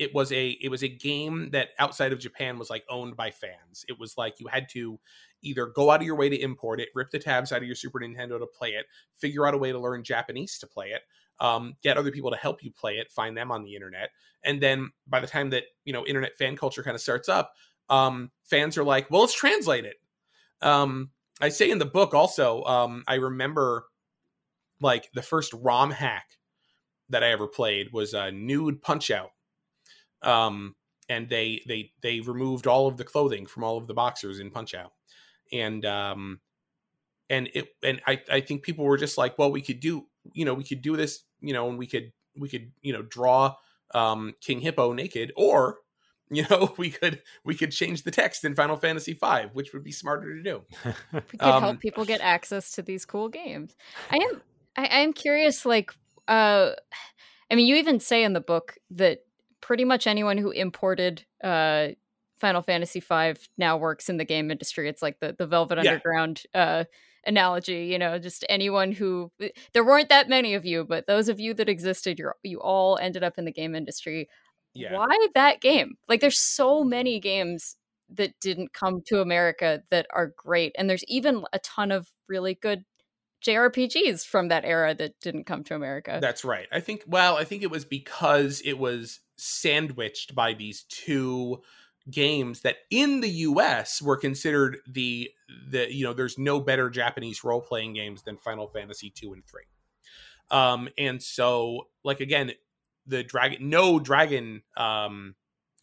it was a it was a game that outside of Japan was like owned by fans. It was like you had to either go out of your way to import it, rip the tabs out of your Super Nintendo to play it, figure out a way to learn Japanese to play it, um, get other people to help you play it, find them on the internet, and then by the time that you know internet fan culture kind of starts up, um, fans are like, well, let's translate it. Um, I say in the book also, um, I remember like the first ROM hack that I ever played was a nude punch out. Um, and they they they removed all of the clothing from all of the boxers in Punch Out, and um, and it and I I think people were just like, well, we could do you know we could do this you know and we could we could you know draw um King Hippo naked or you know we could we could change the text in final fantasy v which would be smarter to do. We could um, help people get access to these cool games. I am I, I am curious like uh i mean you even say in the book that pretty much anyone who imported uh final fantasy v now works in the game industry it's like the the velvet yeah. underground uh analogy you know just anyone who there weren't that many of you but those of you that existed you you all ended up in the game industry yeah. why that game? Like there's so many games that didn't come to America that are great. And there's even a ton of really good JRPGs from that era that didn't come to America. That's right. I think well, I think it was because it was sandwiched by these two games that in the US were considered the the you know there's no better Japanese role playing games than Final Fantasy 2 and 3. Um and so like again the dragon no dragon um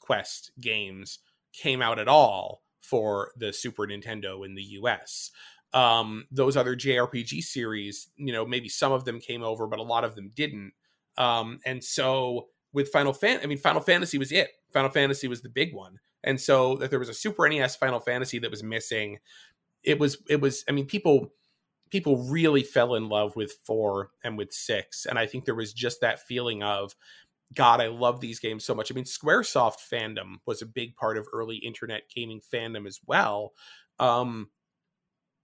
quest games came out at all for the super nintendo in the us um those other jrpg series you know maybe some of them came over but a lot of them didn't um and so with final fan i mean final fantasy was it final fantasy was the big one and so that there was a super nes final fantasy that was missing it was it was i mean people people really fell in love with four and with six. And I think there was just that feeling of, God, I love these games so much. I mean, Squaresoft fandom was a big part of early internet gaming fandom as well. Um,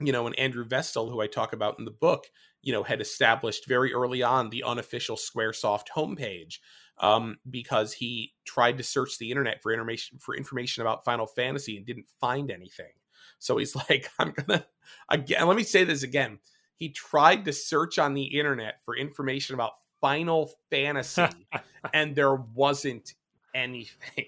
you know, and Andrew Vestal, who I talk about in the book, you know, had established very early on the unofficial Squaresoft homepage um, because he tried to search the internet for information for information about Final Fantasy and didn't find anything. So he's like, I'm gonna again. Let me say this again. He tried to search on the internet for information about Final Fantasy, and there wasn't anything.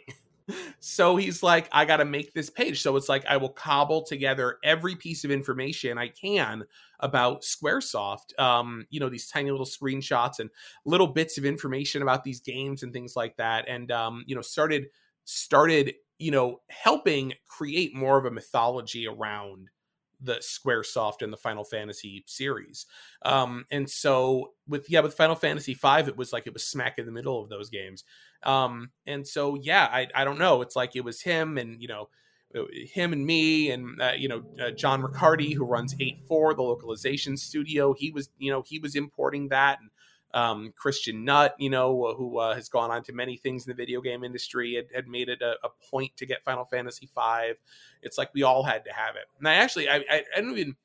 So he's like, I got to make this page. So it's like, I will cobble together every piece of information I can about Squaresoft. Um, you know, these tiny little screenshots and little bits of information about these games and things like that. And, um, you know, started, started you know, helping create more of a mythology around the Squaresoft and the Final Fantasy series. Um, and so with yeah, with Final Fantasy V, it was like it was smack in the middle of those games. Um, and so yeah, I I don't know. It's like it was him and you know uh, him and me and uh, you know uh, John Ricciardi who runs 8-4 the localization studio he was you know he was importing that and um, Christian Nutt, you know, who uh, has gone on to many things in the video game industry, had, had made it a, a, point to get Final Fantasy V. It's like we all had to have it. And I actually, I, I, I don't even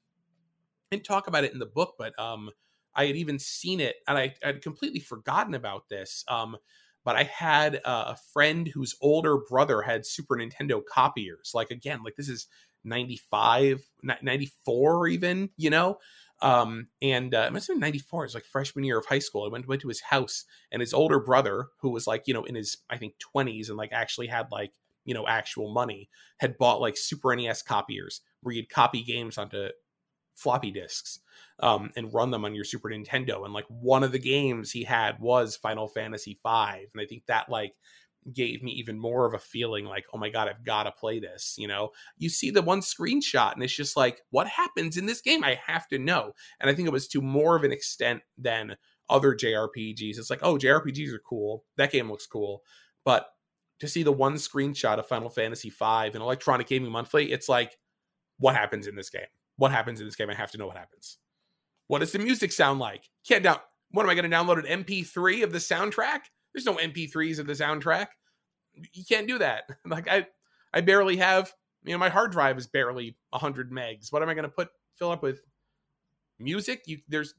didn't talk about it in the book, but um, I had even seen it, and I had completely forgotten about this. Um, but I had uh, a friend whose older brother had Super Nintendo copiers. Like again, like this is 95, 94 even, you know? Um, and uh, it must have been 94. It was like freshman year of high school. I went, went to his house and his older brother, who was like, you know, in his, I think 20s and like actually had like, you know, actual money, had bought like Super NES copiers where you'd copy games onto floppy disks um, and run them on your Super Nintendo. And like one of the games he had was Final Fantasy V. And I think that like gave me even more of a feeling like, oh my God, I've got to play this. You know, you see the one screenshot and it's just like, what happens in this game? I have to know. And I think it was to more of an extent than other JRPGs. It's like, oh, JRPGs are cool. That game looks cool. But to see the one screenshot of Final Fantasy V and Electronic Gaming Monthly, it's like, what happens in this game? What happens in this game? I have to know what happens. What does the music sound like? Can't down. What am I going to download an MP3 of the soundtrack? There's no MP3s of the soundtrack. You can't do that. Like I, I barely have. You know, my hard drive is barely 100 megs. What am I going to put fill up with music? You there's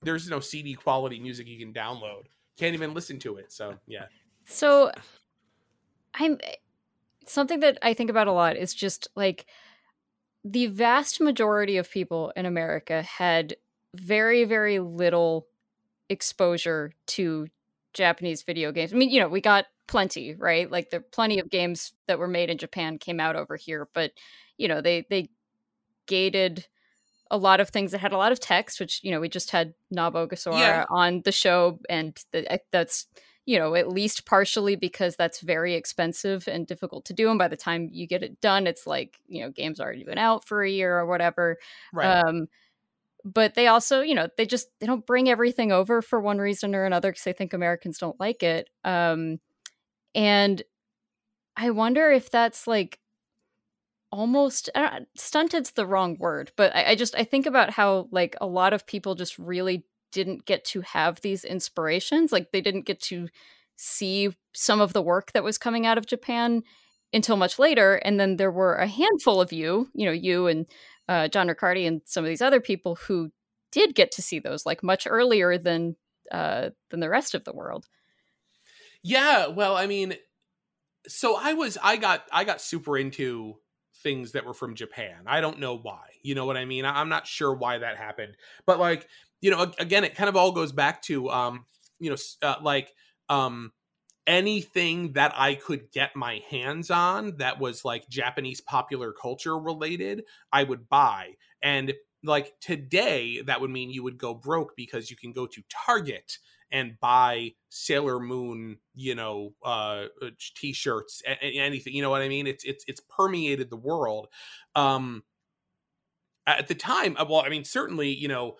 there's no CD quality music you can download. Can't even listen to it. So yeah. So I'm something that I think about a lot is just like the vast majority of people in America had very very little exposure to Japanese video games. I mean, you know, we got plenty, right? Like there are plenty of games that were made in Japan came out over here, but you know, they they gated a lot of things that had a lot of text, which you know we just had Nobuo Ogasawara yeah. on the show, and the, that's you know, at least partially because that's very expensive and difficult to do. And by the time you get it done, it's like, you know, games already been out for a year or whatever. Right. Um, but they also, you know, they just they don't bring everything over for one reason or another because they think Americans don't like it. Um, and I wonder if that's like almost uh, stunted's the wrong word, but I, I just I think about how like a lot of people just really didn't get to have these inspirations. Like they didn't get to see some of the work that was coming out of Japan until much later. And then there were a handful of you, you know, you and uh, John Ricciardi and some of these other people who did get to see those like much earlier than uh, than the rest of the world. Yeah, well, I mean, so I was I got I got super into things that were from Japan. I don't know why. You know what I mean? I'm not sure why that happened. But like you know again it kind of all goes back to um you know uh, like um anything that I could get my hands on that was like Japanese popular culture related, I would buy. And like today, that would mean you would go broke because you can go to Target and buy Sailor Moon, you know, uh, uh t-shirts, anything. You know what I mean? It's it's it's permeated the world. Um, at the time, uh, well, I mean, certainly, you know,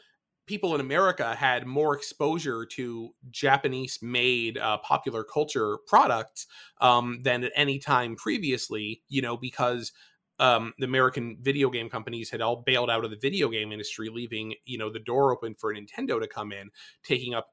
people in America had more exposure to Japanese made uh, popular culture products um, than at any time previously, you know, because um, the American video game companies had all bailed out of the video game industry, leaving, you know, the door open for Nintendo to come in, taking up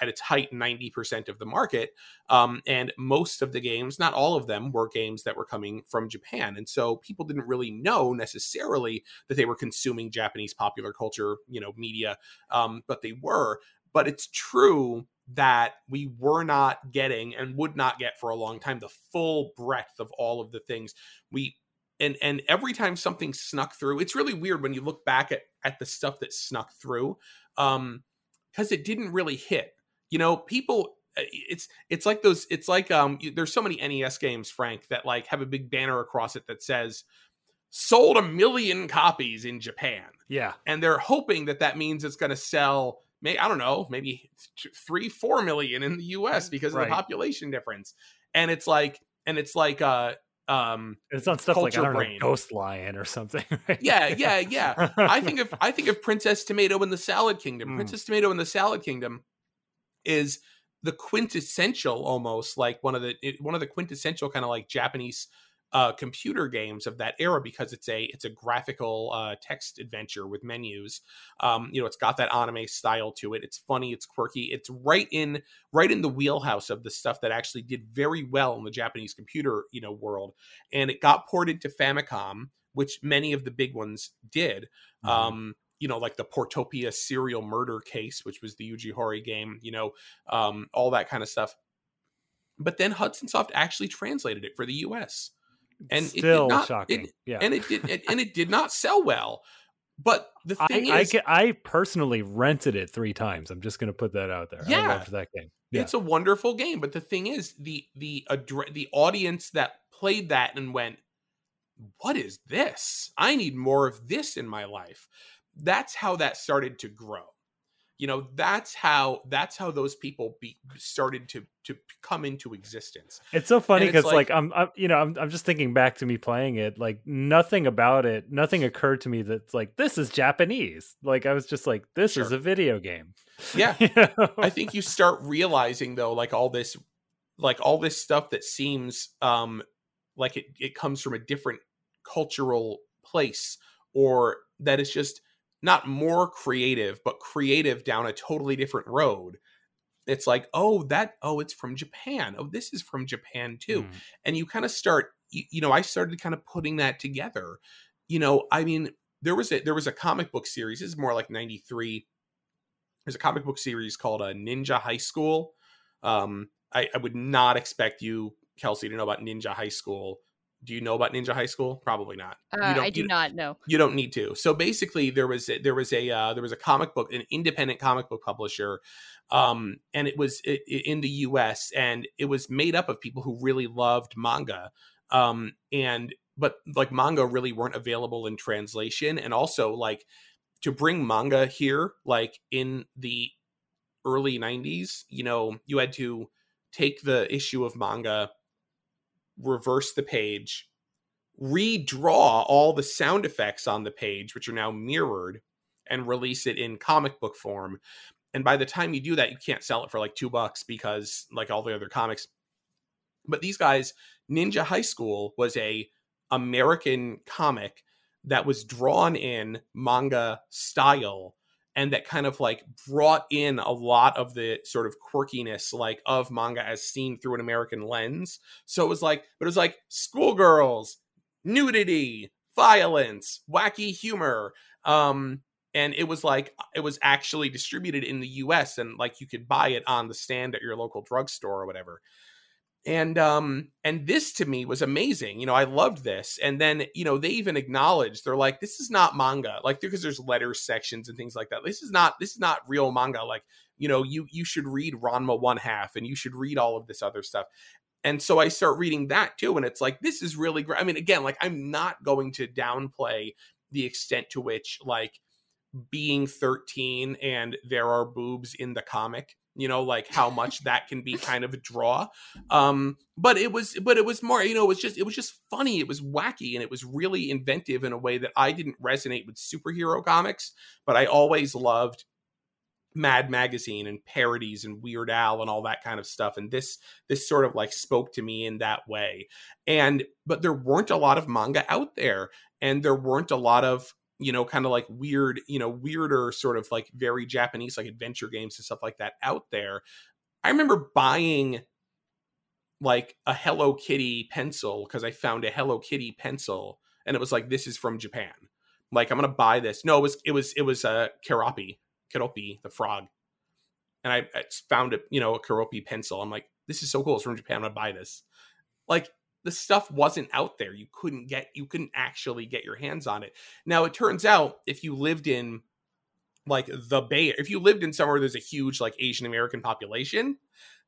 at, its height 90% of the market. Um, and most of the games, not all of them, were games that were coming from Japan. And so people didn't really know necessarily that they were consuming Japanese popular culture, you know, media, um, but they were. But it's true that we were not getting and would not get for a long time the full breadth of all of the things we and and every time something snuck through it's really weird when you look back at at the stuff that snuck through um because it didn't really hit. You know, people uh, it's it's like those it's like um there's so many NES games frank that like have a big banner across it that says sold a million copies in Japan. Yeah. And they're hoping that that means it's going to sell may I don't know, maybe 3 4 million in the US because of right. the population difference. And it's like and it's like uh um it's on stuff like I don't know, Ghost Lion or something. Right? Yeah, yeah, yeah. I think of I think of Princess Tomato in the Salad Kingdom. Mm. Princess Tomato in the Salad Kingdom is the quintessential almost like one of the one of the quintessential kind of like Japanese uh, computer games of that era because it's a it's a graphical uh, text adventure with menus. Um, you know, it's got that anime style to it. It's funny, it's quirky, it's right in right in the wheelhouse of the stuff that actually did very well in the Japanese computer you know world. And it got ported to Famicom, which many of the big ones did. Mm-hmm. Um, you know, like the Portopia serial murder case, which was the Yuji Horii game, you know, um, all that kind of stuff. But then Hudson Soft actually translated it for the US and still it not, shocking. It, yeah, and it did, and it did not sell well. But the thing I, is, I, I, personally rented it three times. I'm just going to put that out there. Yeah, I loved that game. Yeah. It's a wonderful game, but the thing is, the the the audience that played that and went, "What is this? I need more of this in my life." That's how that started to grow you know that's how that's how those people be started to to come into existence it's so funny because like, like, I'm, I'm you know I'm, I'm just thinking back to me playing it like nothing about it nothing occurred to me that's like this is japanese like i was just like this sure. is a video game yeah you know? i think you start realizing though like all this like all this stuff that seems um like it, it comes from a different cultural place or that is just not more creative, but creative down a totally different road. It's like, oh, that, oh, it's from Japan. Oh, this is from Japan too. Mm. And you kind of start, you, you know, I started kind of putting that together. You know, I mean, there was a there was a comic book series. This is more like '93. There's a comic book series called a uh, Ninja High School. Um, I, I would not expect you, Kelsey, to know about Ninja High School do you know about Ninja High School? Probably not. Uh, I do not know. You don't need to. So basically, there was a, there was a uh, there was a comic book, an independent comic book publisher, um, and it was it, it, in the U.S. and it was made up of people who really loved manga, um, and but like manga really weren't available in translation, and also like to bring manga here, like in the early '90s, you know, you had to take the issue of manga, reverse the page, redraw all the sound effects on the page, which are now mirrored, and release it in comic book form. And by the time you do that, you can't sell it for like two bucks because, like all the other comics. But these guys, Ninja High School was a American comic that was drawn in manga style and that kind of like brought in a lot of the sort of quirkiness like of manga as seen through an American lens. So it was like, but it was like schoolgirls, nudity, violence, wacky humor. Um, and it was like it was actually distributed in the US and like you could buy it on the stand at your local drugstore or whatever and um and this to me was amazing you know i loved this and then you know they even acknowledged they're like this is not manga like because there's letter sections and things like that this is not this is not real manga like you know you you should read ranma one half and you should read all of this other stuff and so i start reading that too and it's like this is really great i mean again like i'm not going to downplay the extent to which like being 13 and there are boobs in the comic you know like how much that can be kind of a draw. Um but it was but it was more you know it was just it was just funny it was wacky and it was really inventive in a way that i didn't resonate with superhero comics but i always loved mad magazine and parodies and weird al and all that kind of stuff and this this sort of like spoke to me in that way. And but there weren't a lot of manga out there and there weren't a lot of you know, kind of like weird, you know, weirder sort of like very Japanese like adventure games and stuff like that out there. I remember buying like a Hello Kitty pencil because I found a Hello Kitty pencil and it was like this is from Japan. Like I'm gonna buy this. No, it was it was it was a uh, Keroppi, Keroppi the frog, and I, I found it. You know, a Keroppi pencil. I'm like, this is so cool. It's from Japan. I'm gonna buy this. Like the stuff wasn't out there. You couldn't get you couldn't actually get your hands on it. Now it turns out if you lived in like the Bay, if you lived in somewhere there's a huge like Asian American population,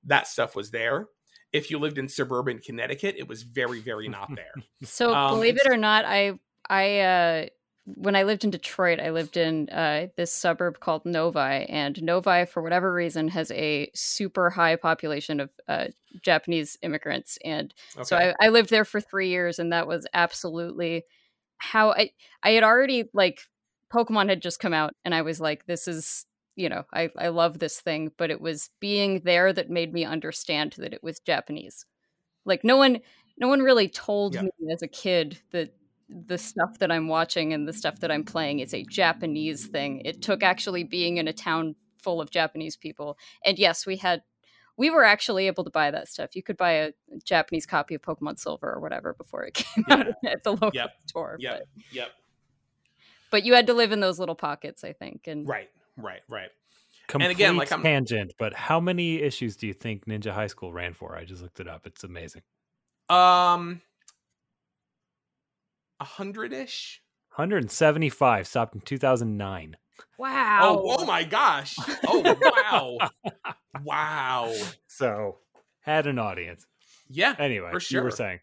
that stuff was there. If you lived in suburban Connecticut, it was very very not there. so um, believe it or not, I I uh when I lived in Detroit, I lived in uh, this suburb called Novi, and Novi, for whatever reason, has a super high population of uh, Japanese immigrants, and okay. so I, I, lived there for three years, and that was absolutely how I I had already like Pokemon had just come out, and I was like, this is you know I I love this thing, but it was being there that made me understand that it was Japanese. Like no one no one really told yeah. me as a kid that the stuff that I'm watching and the stuff that I'm playing is a Japanese thing. It took actually being in a town full of Japanese people. And yes, we had we were actually able to buy that stuff. You could buy a Japanese copy of Pokemon Silver or whatever before it came yeah. out at the local yep. store. Yep. But, yep. But you had to live in those little pockets, I think. And right, right, right. Complete and again, like I'm tangent, but how many issues do you think Ninja High School ran for? I just looked it up. It's amazing. Um, a hundred ish. 175 stopped in 2009. Wow. Oh, oh my gosh. Oh wow. wow. So had an audience. Yeah. Anyway, for sure. you were saying.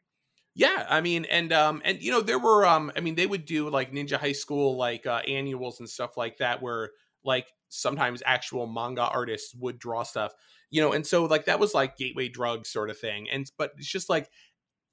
Yeah, I mean, and um, and you know, there were um, I mean, they would do like Ninja High School like uh, annuals and stuff like that, where like sometimes actual manga artists would draw stuff, you know, and so like that was like gateway drug sort of thing, and but it's just like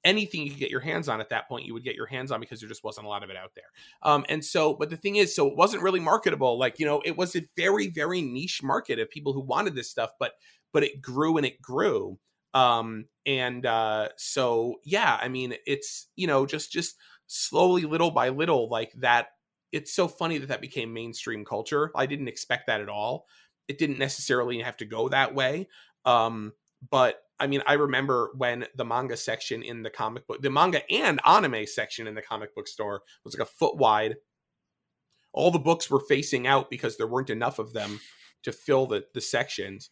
anything you could get your hands on at that point, you would get your hands on because there just wasn't a lot of it out there. Um, and so, but the thing is, so it wasn't really marketable. Like, you know, it was a very, very niche market of people who wanted this stuff, but but it grew and it grew. Um, and uh, so yeah, I mean, it's you know, just just slowly, little by little, like that. It's so funny that that became mainstream culture. I didn't expect that at all. It didn't necessarily have to go that way. Um, but I mean, I remember when the manga section in the comic book, the manga and anime section in the comic book store was like a foot wide. All the books were facing out because there weren't enough of them to fill the the sections.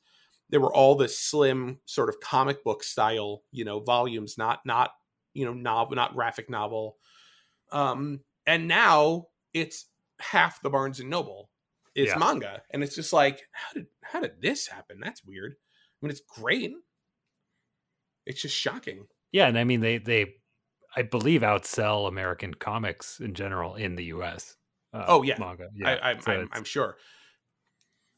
There were all the slim sort of comic book style, you know, volumes, not not you know novel, not graphic novel. Um, and now it's half the Barnes and Noble is yeah. manga, and it's just like, how did how did this happen? That's weird. I mean, it's great it's just shocking. Yeah, and I mean they they I believe outsell American comics in general in the U.S. Uh, oh yeah, manga. Yeah, I, am so I'm, I'm sure.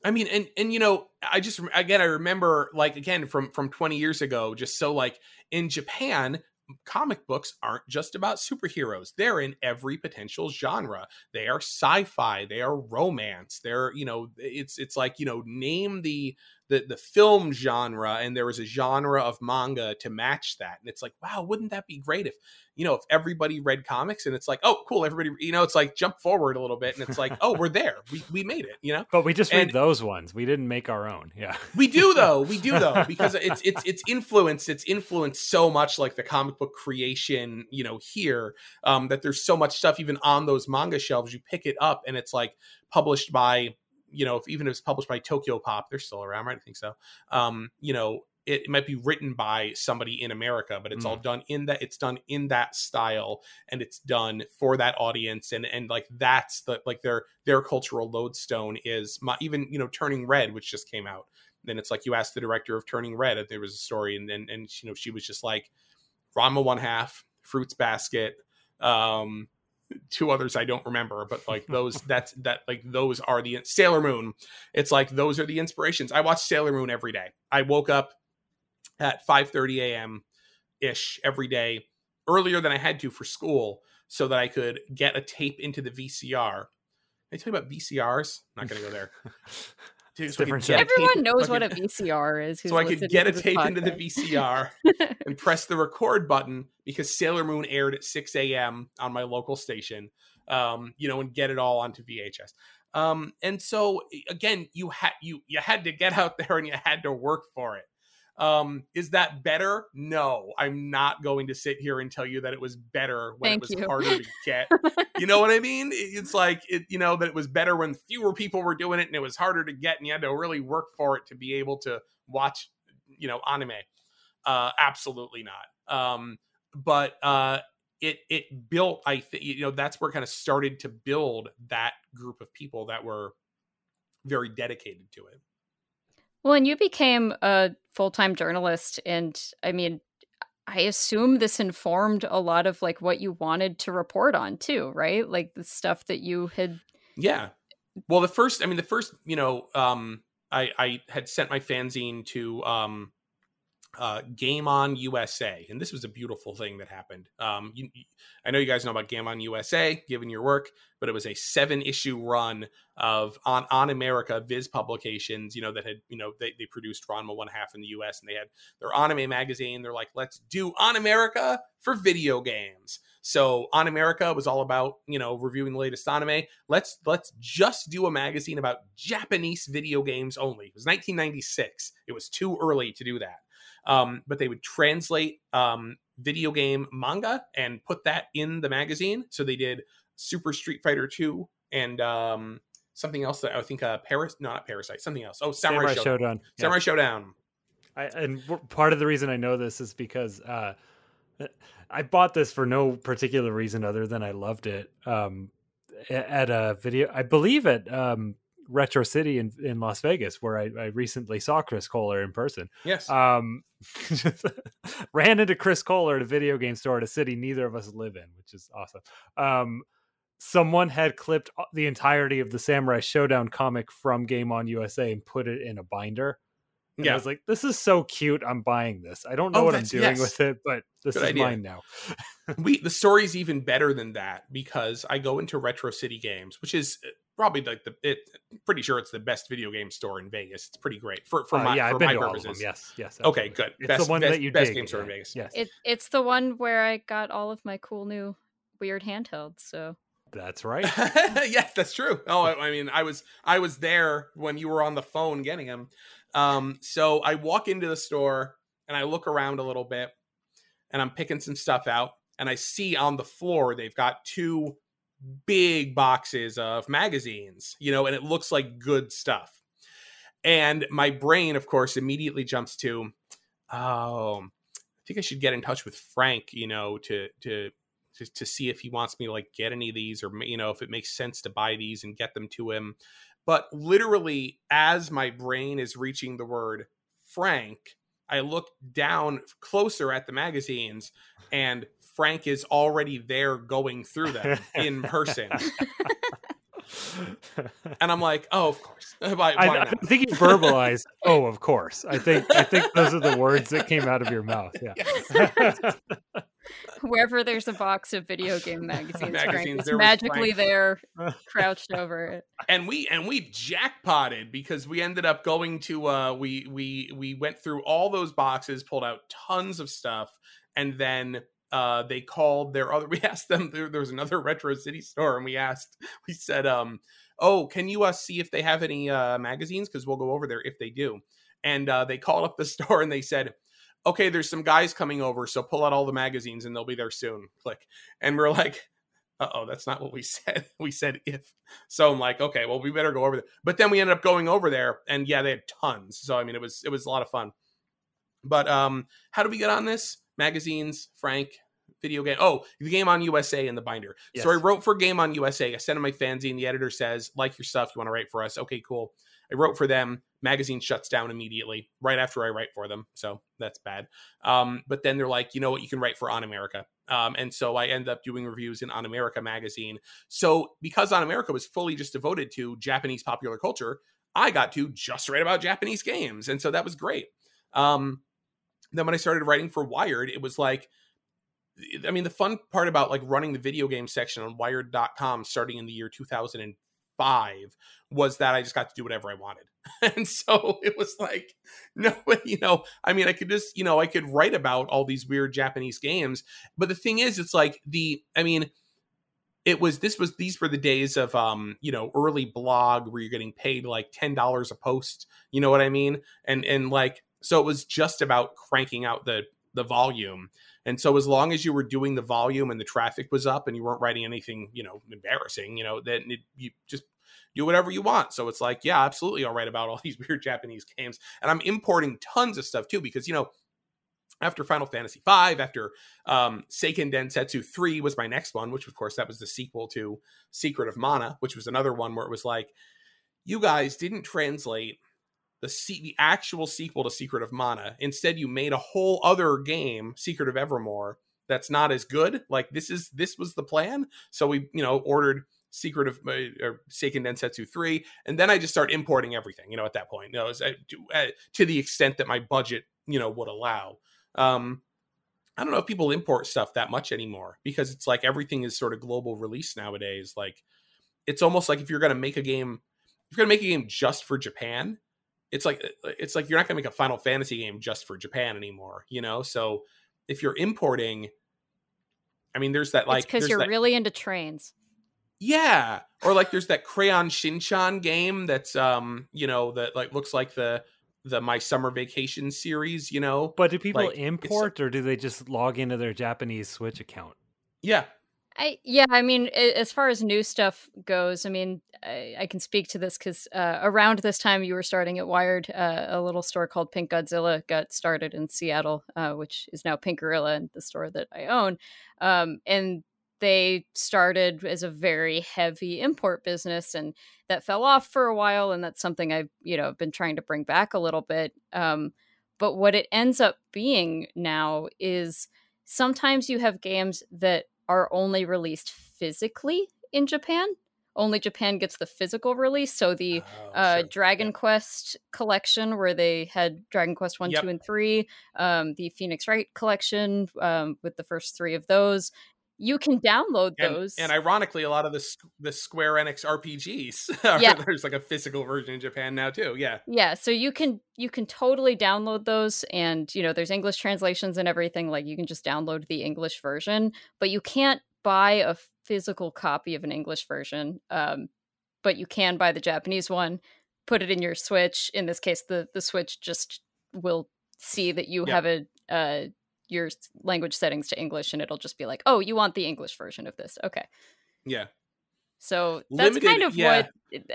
I mean, and and you know, I just again I remember like again from from 20 years ago, just so like in Japan, comic books aren't just about superheroes. They're in every potential genre. They are sci-fi, they are romance. They're, you know, it's it's like, you know, name the the the film genre and there was a genre of manga to match that. And it's like, wow, wouldn't that be great if you know, if everybody read comics and it's like, oh, cool, everybody, you know, it's like jump forward a little bit and it's like, oh, we're there. We, we made it, you know? But we just And- read those ones. We didn't make our own. Yeah. We do though. We do though because it's it's it's influenced. It's influenced so much like the comic book creation, you know, here um, that there's so much stuff even on those manga shelves. You pick it up and it's like published by, you know, if even if it's published by Tokyo Pop, they're still around, right? I think so. Um, you know, it, it might be written by somebody in America, but it's all done in that. It's done in that style, and it's done for that audience, and and like that's the like their their cultural lodestone is my, even you know Turning Red, which just came out then it's like you asked the director of Turning Red if there was a story, and and, and you know she was just like Ranma one half, Fruits Basket, um, two others I don't remember, but like those that's that like those are the Sailor Moon. It's like those are the inspirations. I watch Sailor Moon every day. I woke up at 5:30 a.m. ish every day, earlier than I had to for school, so that I could get a tape into the VCR. I tell you about VCRs. Not going to go there. Dude, so different get a shit. tape- Everyone knows so I what a VCR is. who's so I could get a this tape into the. VCR and press the record button because Sailor Moon aired at 6 a.m. on my local station, um, you know, and get it all onto VHS. Um, and so again, you had you you had to get out there and you had to work for it. Um, is that better? No, I'm not going to sit here and tell you that it was better when Thank it was you. harder to get. you know what I mean? It's like it, you know, that it was better when fewer people were doing it and it was harder to get and you had to really work for it to be able to watch, you know, anime. Uh, absolutely not. Um, but uh, it it built. I think you know that's where it kind of started to build that group of people that were very dedicated to it. Well, and you became a full time journalist, and I mean, I assume this informed a lot of like what you wanted to report on too, right? Like the stuff that you had. Yeah. Well, the first, I mean, the first, you know, um, I, I had sent my fanzine to um, uh, Game On USA, and this was a beautiful thing that happened. Um, you, I know you guys know about Game On USA, given your work, but it was a seven issue run of on Animerica Viz publications. You know that had you know they they produced Ranma one half in the US, and they had their anime magazine. They're like, let's do Animerica for video games. So Animerica was all about you know reviewing the latest anime. Let's let's just do a magazine about Japanese video games only. It was 1996. It was too early to do that. Um, but they would translate um, video game manga and put that in the magazine. So they did Super Street Fighter 2 and um, something else that I think uh, Paris, no, not Parasite, something else. Oh, Samurai, Samurai Shodown. Showdown. Yeah. Samurai Shodown. I, and part of the reason I know this is because uh, I bought this for no particular reason other than I loved it. Um, at a video, I believe at um, Retro City in, in Las Vegas, where I, I recently saw Chris Kohler in person. Yes. Um, ran into Chris Kohler at a video game store at a city neither of us live in, which is awesome. Um, someone had clipped the entirety of the Samurai Shodown comic from Game On USA and put it in a binder. And I was like, this is so cute. I'm buying this. I don't know Oh, what I'm doing yes. with it, but this Good is idea. mine now. we the story's even better than that because I go into Retro City Games, which is probably like the it pretty sure it's the best video game store in Vegas. It's pretty great for for Uh, my yeah, for I've been my to all of purposes. them. Yes, yes. Okay, good. It's best, the one best, that you best dig, game store in. Vegas. Yes, It, it's the one where I got all of my cool new weird handhelds. So that's right. yes, that's true. Oh, I, I mean, I was I was there when you were on the phone getting them. Um, so I walk into the store and I look around a little bit, and I'm picking some stuff out, and I see on the floor they've got two big boxes of magazines, you know, and it looks like good stuff. And my brain, of course, immediately jumps to, oh, I think I should get in touch with Frank, you know, to to to, to see if he wants me to like get any of these or you know if it makes sense to buy these and get them to him but literally as my brain is reaching the word frank i look down closer at the magazines and frank is already there going through them in person and I'm like, oh, of course. Why, why I. I think you verbalized. Oh, of course. I think I think those are the words that came out of your mouth. Yeah. Yes. Wherever there's a box of video game magazines, Magazines, is there magically Frank. there, crouched over it. and we and we jackpotted because we ended up going to uh we we we went through all those boxes pulled out tons of stuff and then uh they called their other we asked them there, there was another retro city store and we asked we said um oh can you uh see if they have any uh magazines? Because we'll go over there if they do. And uh they called up the store and they said okay there's some guys coming over so pull out all the magazines and they'll be there soon. Click. And we're like uh-oh that's not what we said we said if. So i'm like okay well we better go over there. But then we ended up going over there and yeah they had tons. So i mean it was it was a lot of fun. But um how do we get on this magazines frank video game oh the game on usa in the binder. So i wrote for game on usa i sent in my fanzine. The editor says like your stuff. You want to write for us? Okay cool. I wrote for them. Magazine shuts down immediately right after i write for them. So that's bad. Um but then they're like you know what? You can write for Animerica um, and so I end up doing reviews in Animerica magazine. So because Animerica was fully just devoted to Japanese popular culture, I got to just write about Japanese games, and so that was great. Um, then when I started writing for Wired, it was like, I mean, the fun part about like running the video game section on Wired.com starting in the year 2005 was that I just got to do whatever I wanted. And so it was like, no, you know, I mean, I could just, you know, I could write about all these weird Japanese games. But the thing is, it's like the, I mean, it was this was these were the days of um you know early blog where you're getting paid like ten dollars a post you know what i mean and and like so it was just about cranking out the the volume. And so as long as you were doing the volume and the traffic was up and you weren't writing anything you know embarrassing you know then it, you just do whatever you want. So it's like yeah absolutely i'll write about all these weird japanese games. And i'm importing tons of stuff too because you know after Final Fantasy V, after um, Seiken Densetsu 3 was my next one, which of course that was the sequel to Secret of Mana, which was another one where it was like, you guys didn't translate the se- the actual sequel to Secret of Mana. Instead, you made a whole other game, Secret of Evermore, that's not as good. Like this is this was the plan. So we you know ordered Secret of uh, or Seiken Densetsu 3, and then I just start importing everything. You know, at that point, you know, as I, to, uh, to the extent that my budget you know would allow. Um, I don't know if people import stuff that much anymore because it's like everything is sort of global release nowadays. Like it's almost like if you're going to make a game, if you're going to make a game just for Japan, it's like it's like you're not going to make a Final Fantasy game just for Japan anymore, you know? So if you're importing I mean there's that like it's because you're that- really into trains. yeah, or like there's that Crayon Shinchan game that's um, you know, that like looks like the the My Summer Vacation series, you know. But do people Like, import or do they just log into their Japanese Switch account? Yeah. I yeah, I mean, as far as new stuff goes, I mean, I, I can speak to this because uh, around this time you were starting at Wired, uh, a little store called Pink Godzilla got started in Seattle, uh, which is now Pink Gorilla, and the store that I own. Um, and they started as a very heavy import business, and that fell off for a while, and that's something I've you know been trying to bring back a little bit. Um, but what it ends up being now is sometimes you have games that are only released physically in Japan. Only Japan gets the physical release. So the Oh, uh, sure. Dragon Quest collection, where they had Dragon Quest 1, Yep. 2, and 3, um, the Phoenix Wright collection um, with the first three of those. You can download and, those. and ironically, a lot of the the Square Enix RPGs, are- Yeah. there's like a physical version in Japan now too. Yeah, yeah so you can you can totally download those and you know there's english translations and everything like you can just download the english version but you can't buy a physical copy of an english version um, but you can buy the japanese one put it in your switch in this case the the switch just will see that you Yeah. have a uh, your language settings to english and it'll just be like oh you want the english version of this okay yeah. so that's Limited- kind of yeah. what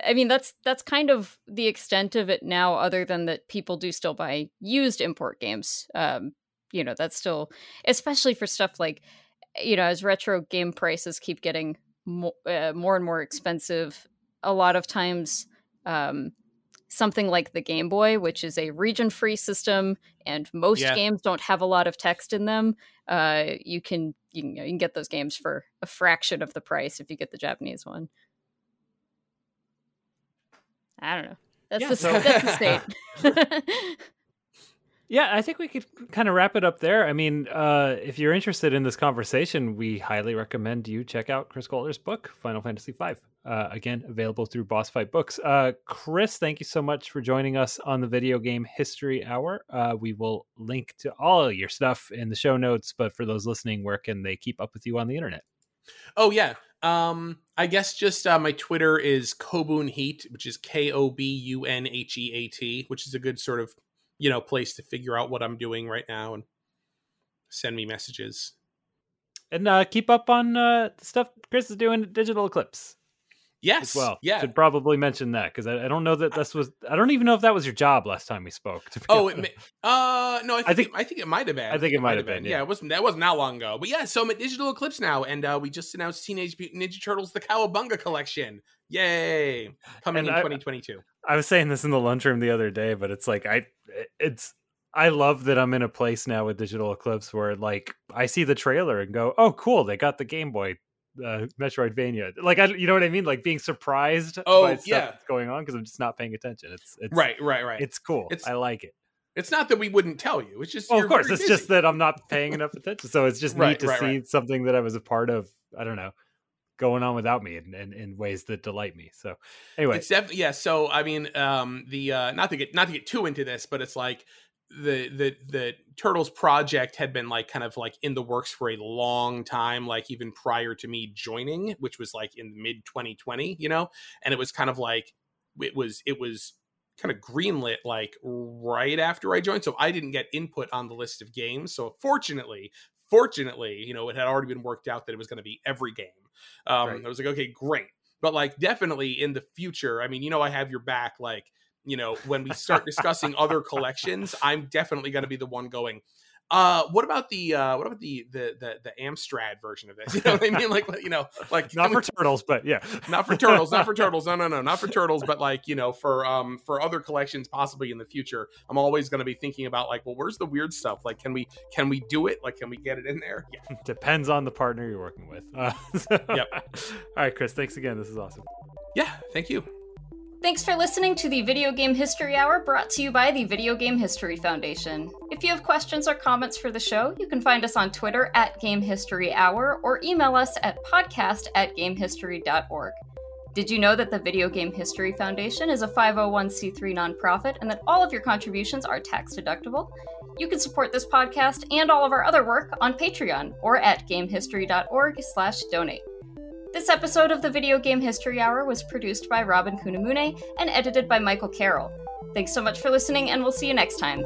I mean. That's that's kind of the extent of it now. Other than that, people do still buy used import games. Um, you know, that's still, especially for stuff like, you know, as retro game prices keep getting more, uh, more and more expensive. A lot of times, um, something like the Game Boy, which is a region-free system, and most Yeah. games don't have a lot of text in them. Uh, you can you can, you can get those games for a fraction of the price if you get the Japanese one. I don't know. That's, yeah, the, so- that's the state. Yeah, I think we could kind of wrap it up there. I mean, uh, if you're interested in this conversation, we highly recommend you check out Chris Kohler's book, Final Fantasy V. Uh, again, available through Boss Fight Books. Uh, Chris, thank you so much for joining us on the Video Game History Hour. Uh, we will link to all your stuff in the show notes, but for those listening, where can they keep up with you on the internet? Oh, yeah. Um, I guess just uh, my Twitter is Kobun Heat, which is K O B U N H E A T, which is a good sort of you know place to figure out what I'm doing right now and send me messages. And uh, keep up on uh, the stuff Chris is doing at Digital Eclipse. Yes. well, yeah. Should probably mention that because I, I, don't know that this was. I don't even know if that was your job last time we spoke. oh, it may, uh, no, I think I think it, I think it might have been. I think it, it might have been. been. Yeah. yeah. it wasn't that wasn't that long ago. But yeah, so I'm at Digital Eclipse now, and uh, we just announced Teenage Mutant Ninja Turtles: The Cowabunga Collection. Yay! Coming and in I, 2022. I was saying this in the lunchroom the other day, but it's like I, it's I love that I'm in a place now with Digital Eclipse where like I see the trailer and go, "Oh, cool! They got the Game Boy uh, Metroidvania." Like, I, you know what I mean? Like being surprised. Oh, by stuff yeah. that's going on because I'm just not paying attention. It's, it's right, right, right. It's cool. It's, I like it. It's not that we wouldn't tell you. It's just, oh, of course, it's busy. just that I'm not paying enough attention. So it's just right, neat to right, see right. something that I was a part of. I don't know going on without me in, in, in, ways that delight me. So anyway, it's definitely yeah. So I mean, um, the uh, not to get not to get too into this, but it's like the the the turtles project had been like kind of like in the works for a long time like even prior to me joining which was like in mid 2020 you know and it was kind of like it was it was kind of greenlit like right after i joined so i didn't get input on the list of games so fortunately fortunately you know it had already been worked out that it was going to be every game um right. i was like okay great but like definitely in the future i mean you know i have your back like you know, when we start discussing other collections, I'm definitely going to be the one going, uh, what about the uh, what about the the the the Amstrad version of this? You know what I mean? Like you know, like not for turtles, but yeah, not for turtles, not for turtles. No, no, no, not for turtles, but like you know, for um for other collections possibly in the future. I'm always going to be thinking about like, well, where's the weird stuff? Like, can we can we do it? Like, can we get it in there? Yeah, depends on the partner you're working with. Uh, so, yep. All right, Chris. Thanks again. This is awesome. Yeah. Thank you. Thanks for listening to the Video Game History Hour brought to you by the Video Game History Foundation. If you have questions or comments for the show, you can find us on Twitter at Game History Hour or email us at podcast at gamehistory.org. Did you know that the Video Game History Foundation is a 501c3 nonprofit and that all of your contributions are tax deductible? You can support this podcast and all of our other work on Patreon or at gamehistory.org/donate. This episode of the Video Game History Hour was produced by Robin Kunimune and edited by Michael Carroll. Thanks so much for listening, and we'll see you next time.